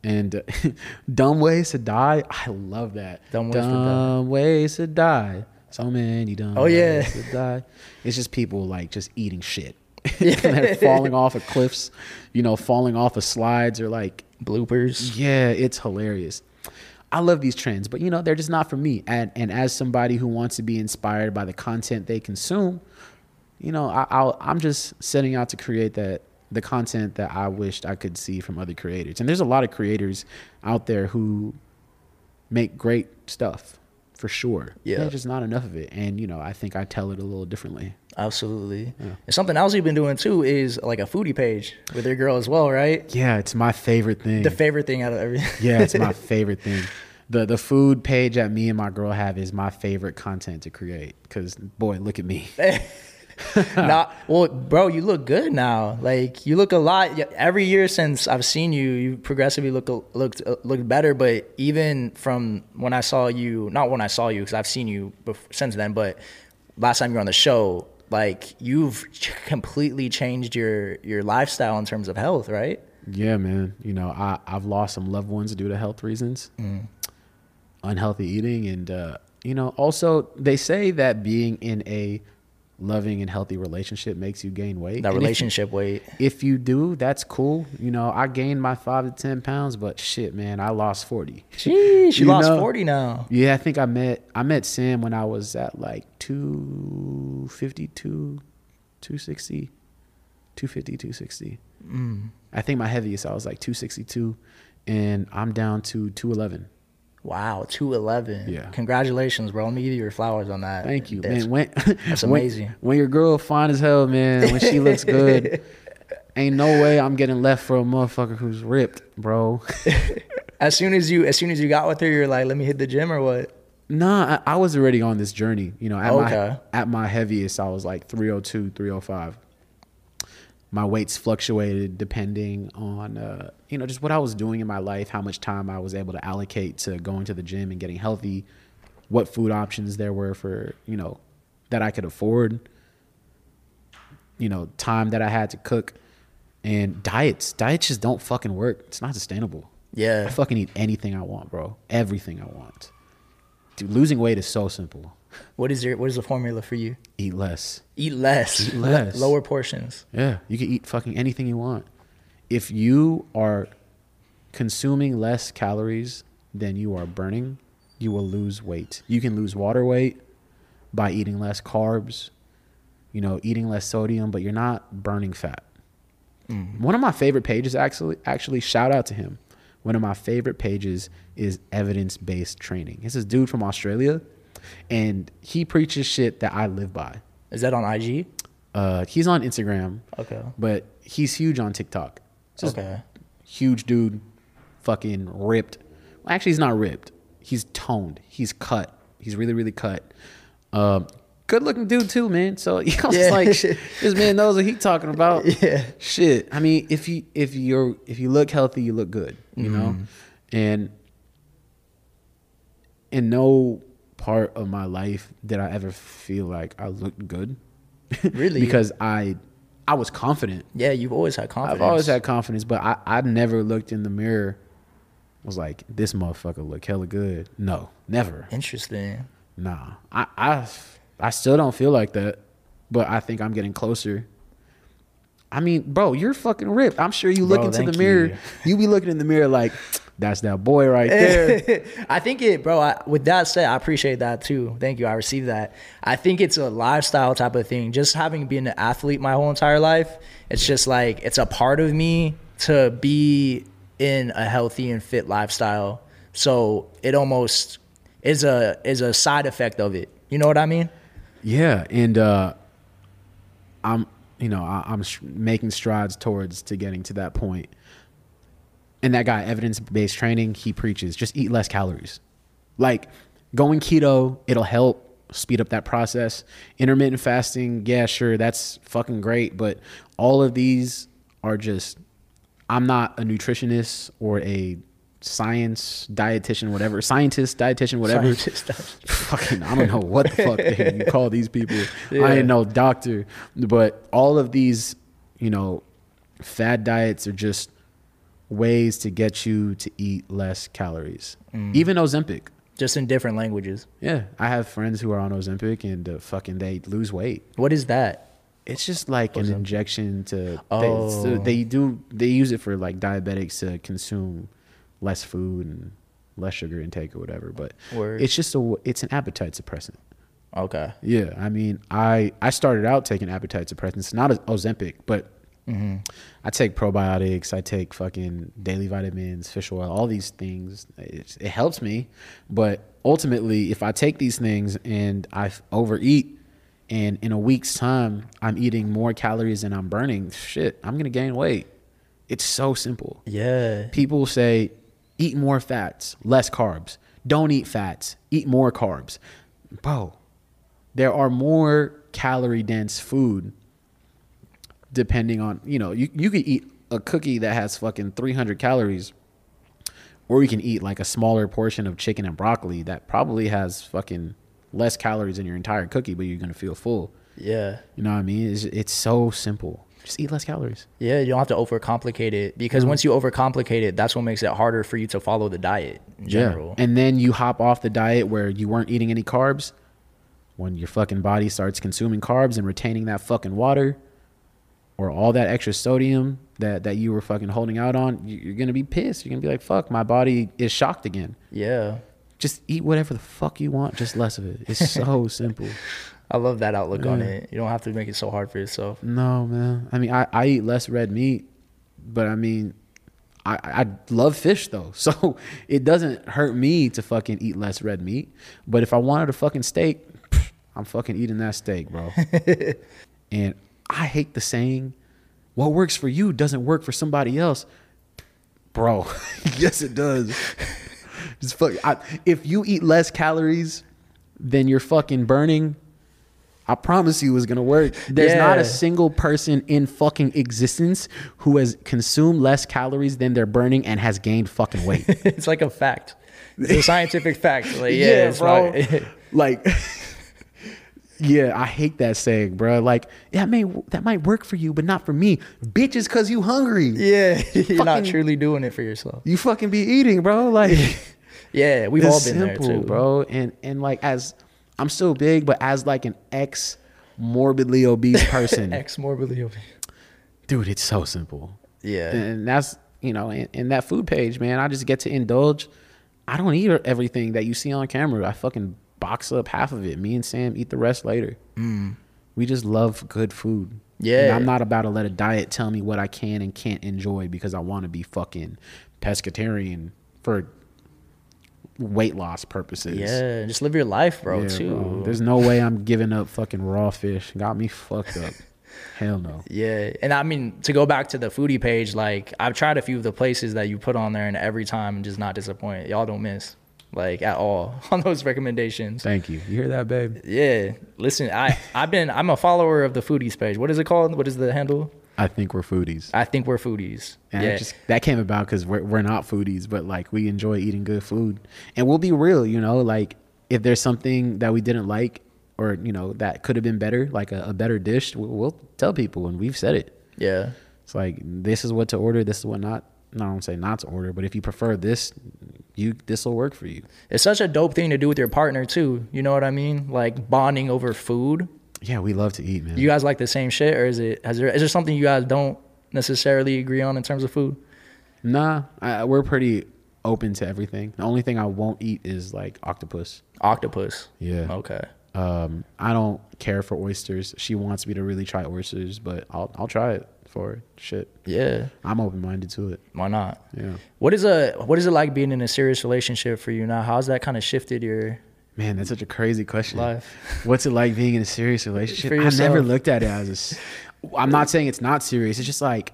Speaker 2: And uh, *laughs* dumb ways to die, I love that.
Speaker 1: Dumb ways to
Speaker 2: dumb ways to die. So many dumb
Speaker 1: Oh, yeah.
Speaker 2: ways to die. It's just people like just eating shit. *laughs* *laughs* and falling off of cliffs, you know, falling off of slides or like
Speaker 1: bloopers
Speaker 2: yeah, it's hilarious. I love these trends, but you know, they're just not for me. And and as somebody who wants to be inspired by the content they consume, you know, I, I'll, I'm just setting out to create that the content that I wished I could see from other creators. And there's a lot of creators out there who make great stuff for sure.
Speaker 1: Yeah.
Speaker 2: There's just not enough of it. And you know, I think I tell it a little differently.
Speaker 1: absolutely and something else you've been doing too is like a foodie page with your girl as well right
Speaker 2: Yeah, it's my favorite thing.
Speaker 1: the favorite thing out of everything *laughs*
Speaker 2: Yeah, it's my *laughs* favorite thing. The the food page that me and my girl have is my favorite content to create. Cause boy, look at me. *laughs* *laughs*
Speaker 1: Nah, well, bro, you look good now. Like you look a lot. Every year since I've seen you, you progressively look looked uh, looked better. But even from when I saw you, not when I saw you, because I've seen you bef- since then. But last time you were on the show, like you've *laughs* completely changed your your lifestyle in terms of health, right?
Speaker 2: Yeah, man. You know, I I've lost some loved ones due to health reasons, unhealthy eating, and uh, you know, also they say that being in a loving and healthy relationship makes you gain weight.
Speaker 1: That
Speaker 2: And if-
Speaker 1: relationship weight.
Speaker 2: If you do, that's cool. You know, I gained my five to ten pounds, but shit, man, I lost forty.
Speaker 1: Sheesh, you, lost
Speaker 2: know-
Speaker 1: forty now.
Speaker 2: Yeah, I think I met I met Sam when I was at like 252, 260, 250, 260.
Speaker 1: Mm.
Speaker 2: I think my heaviest I was like 262 and I'm down to 211.
Speaker 1: Wow, two eleven.
Speaker 2: Yeah.
Speaker 1: Congratulations, bro. Let me give you your flowers on that.
Speaker 2: Thank you,
Speaker 1: That's-
Speaker 2: man. When, *laughs*
Speaker 1: that's
Speaker 2: when-
Speaker 1: amazing.
Speaker 2: When your girl fine as hell, man, when she looks good, *laughs* ain't no way I'm getting left for a motherfucker who's ripped, bro. *laughs*
Speaker 1: As soon as you as soon as you got with her, you're like, let me hit the gym or what?
Speaker 2: Nah, I, I was already on this journey. You know, at
Speaker 1: Okay.
Speaker 2: my at my heaviest, I was like 302, 305. My weights fluctuated depending on uh, you know just what I was doing in my life, how much time I was able to allocate to going to the gym and getting healthy, what food options there were for you know that I could afford, you know, time that I had to cook, and diets. Diets just don't fucking work. It's not sustainable.
Speaker 1: Yeah, I
Speaker 2: fucking eat anything I want, bro. Everything I want. Dude, losing weight is so simple.
Speaker 1: What is your what is the formula for you?
Speaker 2: Eat less.
Speaker 1: Eat less.
Speaker 2: Eat less. *laughs*
Speaker 1: Lower portions.
Speaker 2: Yeah, you can eat fucking anything you want. If you are consuming less calories than you are burning, you will lose weight. You can lose water weight by eating less carbs, you know, eating less sodium, but you're not burning fat. Mm. One of my favorite pages actually actually shout out to him. One of my favorite pages is evidence-based training. It's this dude from Australia and he preaches shit that I live by.
Speaker 1: Is that on IG?
Speaker 2: Uh, he's on Instagram,
Speaker 1: Okay.
Speaker 2: but he's huge on TikTok. Just
Speaker 1: Okay.
Speaker 2: huge dude, fucking ripped. Well, actually, he's not ripped. He's toned. He's cut. He's really, really cut. Um, good looking dude too, man. So *laughs* you know,
Speaker 1: Yeah.
Speaker 2: like this man knows what he's talking about. *laughs*
Speaker 1: Yeah.
Speaker 2: Shit. I mean, if you if you're if you look healthy, you look good. You know,
Speaker 1: Mm-hmm.
Speaker 2: and in no part of my life did I ever feel like I looked good.
Speaker 1: Really? *laughs*
Speaker 2: because I I was confident.
Speaker 1: Yeah, you've always had confidence.
Speaker 2: I've always had confidence, but I, I never looked in the mirror was like, this motherfucker look hella good. No, never.
Speaker 1: Interesting.
Speaker 2: Nah. I, I I still don't feel like that. But I think I'm getting closer. I mean, bro, you're fucking ripped. I'm sure you look
Speaker 1: Bro,
Speaker 2: into the mirror.
Speaker 1: you.
Speaker 2: You. be looking in the mirror like, *laughs* that's that boy right there. *laughs*
Speaker 1: I think it, bro. I, with that said, I appreciate that too. Thank you. I received that. I think it's a lifestyle type of thing. Just having been an athlete my whole entire life, it's just like it's a part of me to be in a healthy and fit lifestyle. So it almost is a is a side effect of it. You know what I mean?
Speaker 2: Yeah, and uh, I'm, you know, I, I'm sh- making strides towards to getting to that point. And that guy, evidence based training, he preaches just eat less calories. Like going keto, it'll help speed up that process. Intermittent fasting, yeah, sure, that's fucking great, but all of these are just. I'm not a nutritionist or a science dietitian, whatever, scientist, dietitian, whatever
Speaker 1: Scientist, *laughs*
Speaker 2: fucking I don't know what the fuck *laughs* you call these people.
Speaker 1: Yeah.
Speaker 2: I ain't no doctor, but all of these, you know, fad diets are just ways to get you to eat less calories. Even Ozempic.
Speaker 1: just in different languages.
Speaker 2: Yeah, I have friends who are on Ozempic and uh, fucking they lose weight.
Speaker 1: What is that?
Speaker 2: It's just like an injection to.
Speaker 1: Oh.
Speaker 2: They, so they do. They use it for like diabetics to consume less food and less sugar intake or whatever. But
Speaker 1: Word.
Speaker 2: it's just a. It's an appetite suppressant.
Speaker 1: Okay.
Speaker 2: Yeah, I mean, I I started out taking appetite suppressants, not as Ozempic, but Mm-hmm. I take probiotics, I take fucking daily vitamins, fish oil, all these things. It, it helps me, but ultimately, if I take these things and I overeat, and in a week's time I'm eating more calories than I'm burning, shit, I'm gonna gain weight. It's so simple
Speaker 1: Yeah.
Speaker 2: people say eat more fats, less carbs. Don't eat fats, eat more carbs. Bro, there are more calorie dense food depending on, you know, you, you could eat a cookie that has fucking 300 calories or you can eat like a smaller portion of chicken and broccoli that probably has fucking less calories in your entire cookie, but you're to feel full.
Speaker 1: Yeah.
Speaker 2: You know what I mean? It's, it's so simple. Just eat less calories.
Speaker 1: Yeah, you don't have to overcomplicate it because
Speaker 2: Mm-hmm.
Speaker 1: once you overcomplicate it, that's what makes it harder for you to follow the diet in general.
Speaker 2: And then you hop off the diet where you weren't eating any carbs. When your fucking body starts consuming carbs and retaining that fucking water or all that extra sodium that, that you were fucking holding out on, you- you're to be pissed. You're to be like, fuck, my body is shocked again.
Speaker 1: Yeah.
Speaker 2: Just eat whatever the fuck you want, just less of it. It's *laughs* so simple.
Speaker 1: I love that outlook on it. You don't have to make it so hard for yourself.
Speaker 2: No, man. I mean, I, I eat less red meat, but I mean, I, I love fish though. *laughs* So it doesn't hurt me to fucking eat less red meat. But if I wanted a fucking steak, I'm fucking eating that steak, bro. *laughs* and I hate the saying, what works for you doesn't work for somebody else. Bro, *laughs* yes, it does. Just fuck, I, if you eat less calories than you're fucking burning, I promise you it's gonna work. There's not a single person in fucking existence who has consumed less calories than they're burning and has gained fucking weight. *laughs*
Speaker 1: it's like a fact. It's a scientific fact. Like, yeah, *laughs* it's
Speaker 2: bro.
Speaker 1: not-
Speaker 2: like, yeah, I hate that saying, bro. Like that may that might work for you, but not for me. Bitch, is cause you hungry.
Speaker 1: yeah, *laughs* you're not truly doing it for yourself.
Speaker 2: You fucking be eating, bro. Like *laughs*
Speaker 1: Yeah, we've all been
Speaker 2: simple,
Speaker 1: there too,
Speaker 2: bro. And and like as I'm still big, but as like an ex morbidly obese *laughs* person,
Speaker 1: Ex morbidly obese.
Speaker 2: dude, it's so simple.
Speaker 1: Yeah.
Speaker 2: and that's you know in, in that food page man i just get to indulge i don't eat everything that you see on camera i fucking box up half of it me and sam eat the rest later mm. we just love good food And
Speaker 1: Yeah.
Speaker 2: i'm not about to let a diet tell me what i can and can't enjoy because i want to be fucking pescatarian for weight loss purposes.
Speaker 1: Yeah, just live your life, bro.
Speaker 2: Yeah,
Speaker 1: too.
Speaker 2: bro. There's no way I'm giving up fucking raw fish. Got me fucked up. *laughs* Hell no.
Speaker 1: Yeah, and I mean to go back to the foodie page, like I've tried a few of the places that you put on there, and every time I'm just not disappointed. Y'all don't miss, like at all *laughs* on those recommendations.
Speaker 2: Thank you. You hear that, babe?
Speaker 1: Yeah, listen, I I've been I'm a follower of the foodies page. What is it called? What is the handle?
Speaker 2: I think we're foodies.
Speaker 1: I think we're foodies.
Speaker 2: And
Speaker 1: yeah,
Speaker 2: just that came about because we're we're not foodies, but like we enjoy eating good food, and we'll be real. You know, like if there's something that we didn't like, or you know that could have been better, like a, a better dish, we'll, we'll tell people, and we've said it.
Speaker 1: yeah,
Speaker 2: It's like this is what to order, this is what not. No, I don't say not to order, but if you prefer this, you this will work for you.
Speaker 1: it's such a dope thing to do with your partner too. You know what I mean? Like bonding over food.
Speaker 2: Yeah, we love to eat, man.
Speaker 1: You guys like the same shit, or is it? Has there is there something you guys don't necessarily agree on in terms of food?
Speaker 2: nah, I, we're pretty open to everything. The only thing I won't eat is like octopus.
Speaker 1: Octopus.
Speaker 2: Yeah.
Speaker 1: Okay.
Speaker 2: Um, I don't care for oysters. She wants me to really try oysters, but I'll I'll try it for her. Shit.
Speaker 1: Yeah.
Speaker 2: I'm open minded to it.
Speaker 1: Why not?
Speaker 2: Yeah.
Speaker 1: What is a what is it like being in a serious relationship for you now? How's that kind of shifted your
Speaker 2: Man, that's such a crazy question.
Speaker 1: life? *laughs*
Speaker 2: What's it like being in a serious relationship?
Speaker 1: For
Speaker 2: I never looked at it as a s- I'm not saying it's not serious. It's just like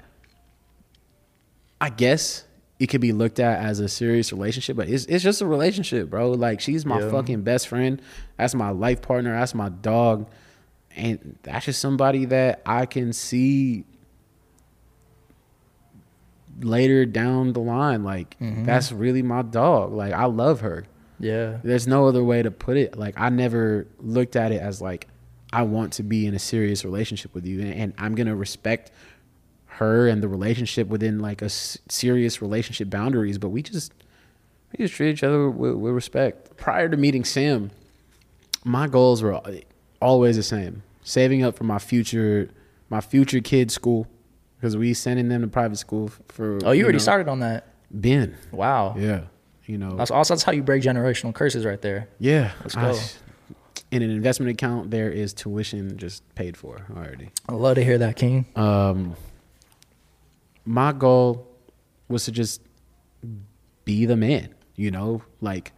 Speaker 2: I guess it could be looked at as a serious relationship, but it's it's just a relationship, bro. Like she's my
Speaker 1: Yeah.
Speaker 2: fucking best friend. That's my life partner. That's my dog. And that's just somebody that I can see later down the line. Like mm-hmm. that's really my dog. Like I love her.
Speaker 1: Yeah.
Speaker 2: There's no other way to put it. Like I never looked at it as like I want to be in a serious relationship with you, and, and I'm gonna respect her and the relationship within like a s- serious relationship boundaries. But we just we just treat each other with, with respect. Prior to meeting Sam, my goals were uh, always the same: saving up for my future my future kids' school because we sending them to private school for.
Speaker 1: Oh, you already
Speaker 2: know,
Speaker 1: started on that.
Speaker 2: Ben.
Speaker 1: Wow.
Speaker 2: Yeah, you know.
Speaker 1: That's also that's how you break generational curses right there.
Speaker 2: Yeah.
Speaker 1: Let's
Speaker 2: I-
Speaker 1: go.
Speaker 2: in an investment account, there is tuition just paid for already.
Speaker 1: I love to hear that, King.
Speaker 2: Um, my goal was to just be the man, you know, like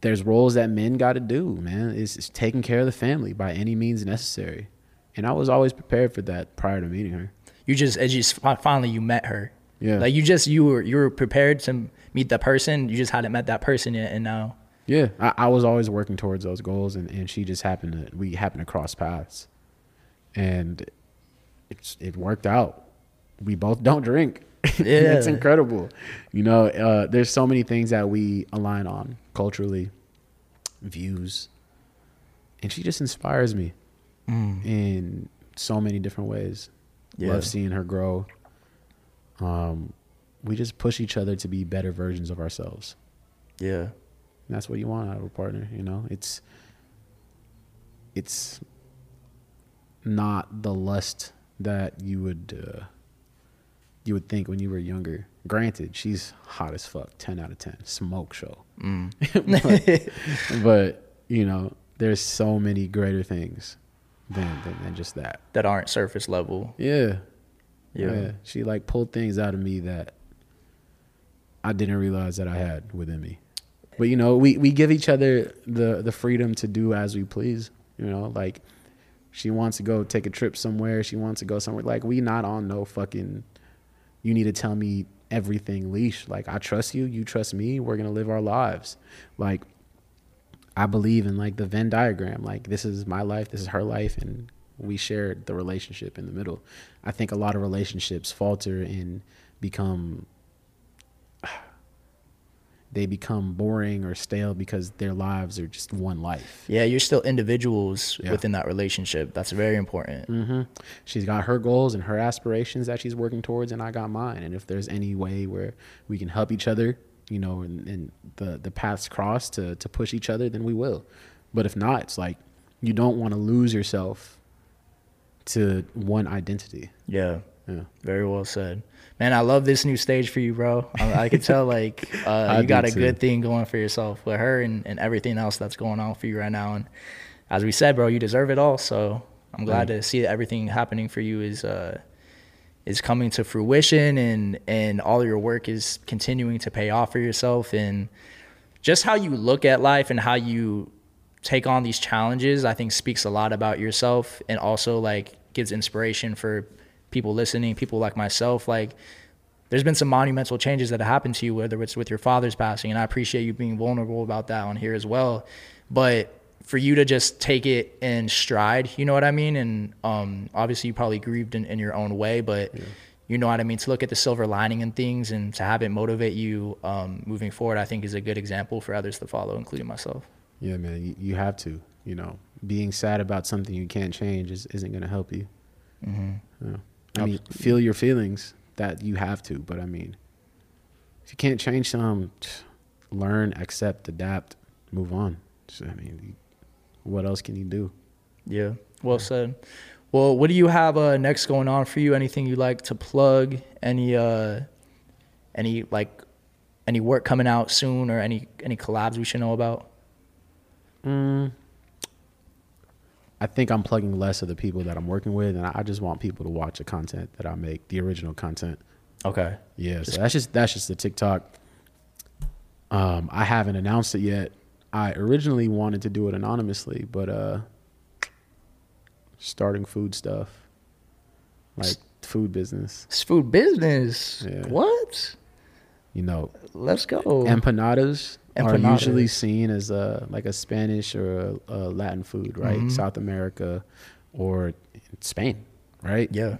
Speaker 2: there's roles that men got to do, man. It's, it's taking care of the family by any means necessary. And I was always prepared for that prior to meeting her.
Speaker 1: You just as you finally you met her.
Speaker 2: Yeah.
Speaker 1: Like you just you were you were prepared to meet the person. You just hadn't met that person yet, and now
Speaker 2: Yeah, I, I was always working towards those goals, and, and she just happened to we happened to cross paths, and it's it worked out. We both don't drink. *laughs*
Speaker 1: Yeah.
Speaker 2: it's incredible. You know, uh, there's so many things that we align on culturally, views, and she just inspires me in so many different ways.
Speaker 1: Yeah.
Speaker 2: Love seeing her grow. Um, we just push each other to be better versions of ourselves.
Speaker 1: yeah,
Speaker 2: And that's what you want out of a partner you know it's it's not the lust that you would uh, you would think when you were younger granted she's hot as fuck 10 out of 10 smoke show *laughs* but, but you know there's so many greater things than, than, than just that.
Speaker 1: That aren't surface level.
Speaker 2: yeah.
Speaker 1: Yeah.
Speaker 2: yeah. She like pulled things out of me that i didn't realize that i had within me. But you know we, we give each other the the freedom to do as we please you know? Like she wants to go take a trip somewhere. She wants to go somewhere. Like we not on no fucking you need to tell me everything leash. Like i trust you. You trust me. We're gonna live our lives. Like i believe in like the venn diagram like this is my life this is her life and we shared the relationship in the middle i think a lot of relationships falter and become *sighs* they become boring or stale because their lives are just one life
Speaker 1: Yeah, you're still individuals
Speaker 2: Yeah.
Speaker 1: within that relationship. That's very important.
Speaker 2: hmm She's got her goals and her aspirations that she's working towards, and I got mine. And if there's any way where we can help each other, you know, and, and the the paths cross to to push each other, then we will. But if not, it's like you don't want to lose yourself to one identity.
Speaker 1: Yeah.
Speaker 2: Yeah.
Speaker 1: Very well said. Man, I love this new stage for you, bro. I, I can tell like *laughs* uh, you got a
Speaker 2: too.
Speaker 1: good thing going for yourself with her and, and everything else that's going on for you right now. And as we said, bro, you deserve it all. So I'm glad to see that everything happening for you is uh, is coming to fruition and and all your work is continuing to pay off for yourself. And just how you look at life and how you take on these challenges, I think speaks a lot about yourself and also like gives inspiration for people listening, people like myself. Like there's been some monumental changes that have happened to you, whether it's with your father's passing, and I appreciate you being vulnerable about that on here as well. But for you to just take it in stride, you know what I mean? And um, obviously, you probably grieved in, in your own way, but yeah. you know what I mean? To look at the silver lining in things and to have it motivate you um, moving forward, I think is a good example for others to follow, including myself.
Speaker 2: Yeah, man, you, you have to. You know, being sad about something you can't change is, isn't going to help you. Mm-hmm. Know? I mean, feel your feelings that you have to, but I mean, if you can't change some, learn, accept, adapt, move on. So, I mean, what else can you do?
Speaker 1: Yeah, well said. Well, what do you have uh, next going on for you? Anything you like to plug? Any uh, any like any work coming out soon, or any any collabs we should know about?
Speaker 2: Mm, I think I'm plugging less of the people that I'm working with, and I just want people to watch the content that I make, the original content.
Speaker 1: Okay.
Speaker 2: Yeah. So that's just that's just the TikTok. Um, I haven't announced it yet. I originally wanted to do it anonymously, but uh, starting food stuff, like food business.
Speaker 1: It's food business. Yeah. What?
Speaker 2: You know,
Speaker 1: let's go.
Speaker 2: Empanadas empanadas. are usually seen as a like a Spanish or a, a Latin food, right? Mm-hmm. South America or Spain, right?
Speaker 1: Yeah.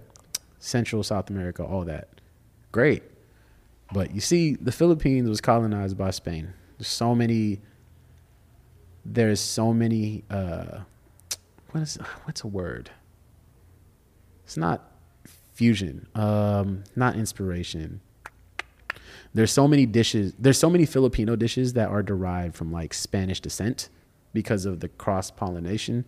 Speaker 2: Central South America, all that. Great. But you see, the Philippines was colonized by Spain. There's so many. There's so many. Uh, what is what's a word? It's not fusion. Um, not inspiration there's so many dishes there's so many filipino dishes that are derived from like spanish descent because of the cross pollination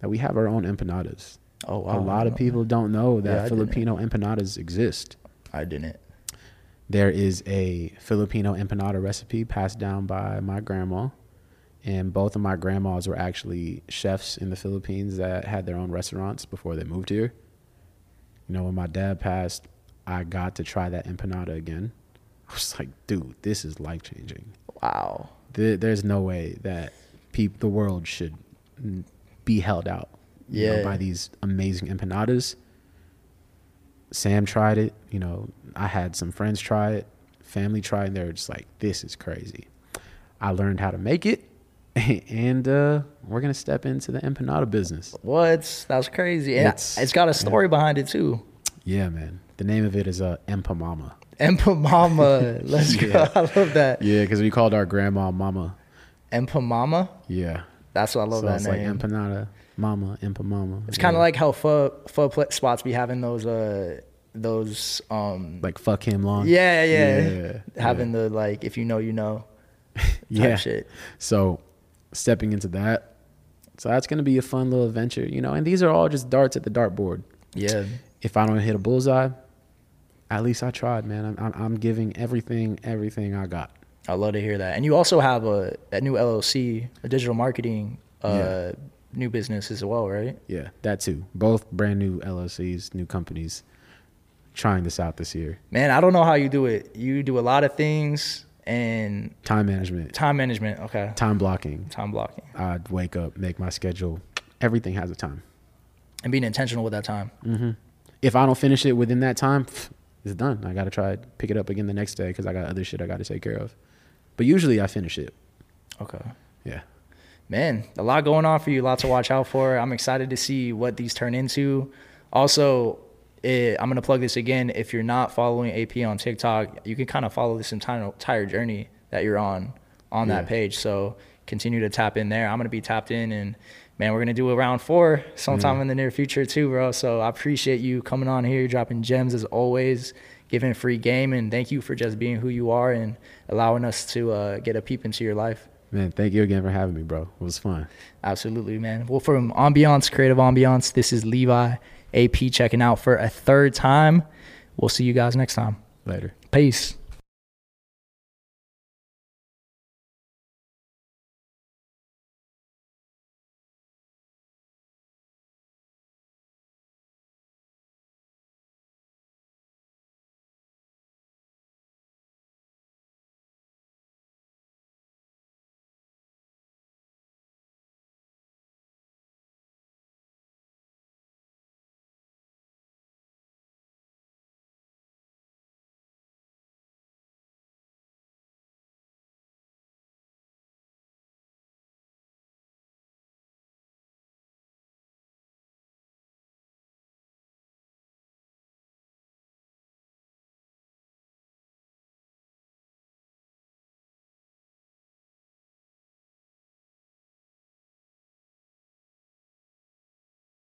Speaker 2: that we have our own empanadas oh wow. a lot of people that. don't know that yeah, filipino empanadas exist
Speaker 1: i didn't
Speaker 2: there is a filipino empanada recipe passed down by my grandma and both of my grandmas were actually chefs in the philippines that had their own restaurants before they moved here you know when my dad passed i got to try that empanada again I was like, dude, this is life changing.
Speaker 1: Wow.
Speaker 2: there's no way that peop- the world should be held out yeah. Know, by these amazing empanadas. Sam tried it. You know, I had some friends try it, family try it, and they were just like, this is crazy. I learned how to make it, *laughs* and uh, we're gonna step into the empanada business.
Speaker 1: What? That's crazy. it's, it's got a story yeah. behind it too.
Speaker 2: Yeah, man. The name of it is uh, Empa Mama.
Speaker 1: Empa Mama. *laughs* Let's go. I love that.
Speaker 2: Yeah, because we called our grandma Mama.
Speaker 1: Empa Mama?
Speaker 2: Yeah.
Speaker 1: That's what I love so that it's
Speaker 2: name. like empanada, Mama, Empa Mama.
Speaker 1: It's kind of like how pho, pho spots be having those uh those um
Speaker 2: like fuck him long.
Speaker 1: Yeah, yeah. yeah having yeah. the like if you know you know. *laughs* yeah. Shit.
Speaker 2: So stepping into that. So that's gonna be a fun little adventure, you know. And these are all just darts at the dartboard.
Speaker 1: Yeah.
Speaker 2: If I don't hit a bullseye, at least I tried, man. I'm, I'm, giving everything, everything I got.
Speaker 1: I love to hear that. And you also have a, a new LLC, a digital marketing uh, yeah. new business as well, right?
Speaker 2: Yeah, that too. Both brand new LLCs, new companies trying this out this year.
Speaker 1: Man, I don't know how you do it. You do a lot of things and
Speaker 2: time management.
Speaker 1: Time management, okay.
Speaker 2: Time blocking.
Speaker 1: Time blocking.
Speaker 2: I'd wake up, make my schedule. Everything has a time.
Speaker 1: And being intentional with that time.
Speaker 2: Mm-hmm. If I don't finish it within that time, it's done. I got to try pick it up again the next day because I got other shit I got to take care of. But usually I finish it.
Speaker 1: Okay.
Speaker 2: Yeah.
Speaker 1: Man, a lot going on for you. A lot to watch out for. I'm excited to see what these turn into. Also, it, I'm gonna plug this again. If you're not following AP on TikTok, you can kind of follow this entire entire journey that you're on on yeah. that page. So continue to tap in there. I'm gonna be tapped in and man, we're gonna do a round four sometime yeah. in the near future too, bro. So I appreciate you coming on here, dropping gems as always, giving free game, and thank you for just being who you are and allowing us to uh, get a peep into your life.
Speaker 2: Man, thank you again for having me, bro. It was fun.
Speaker 1: Absolutely, man. Well, from Ambiance, Creative Ambiance, this is Levi AP checking out for a third time. We'll see you guys next time.
Speaker 2: Later.
Speaker 1: Peace.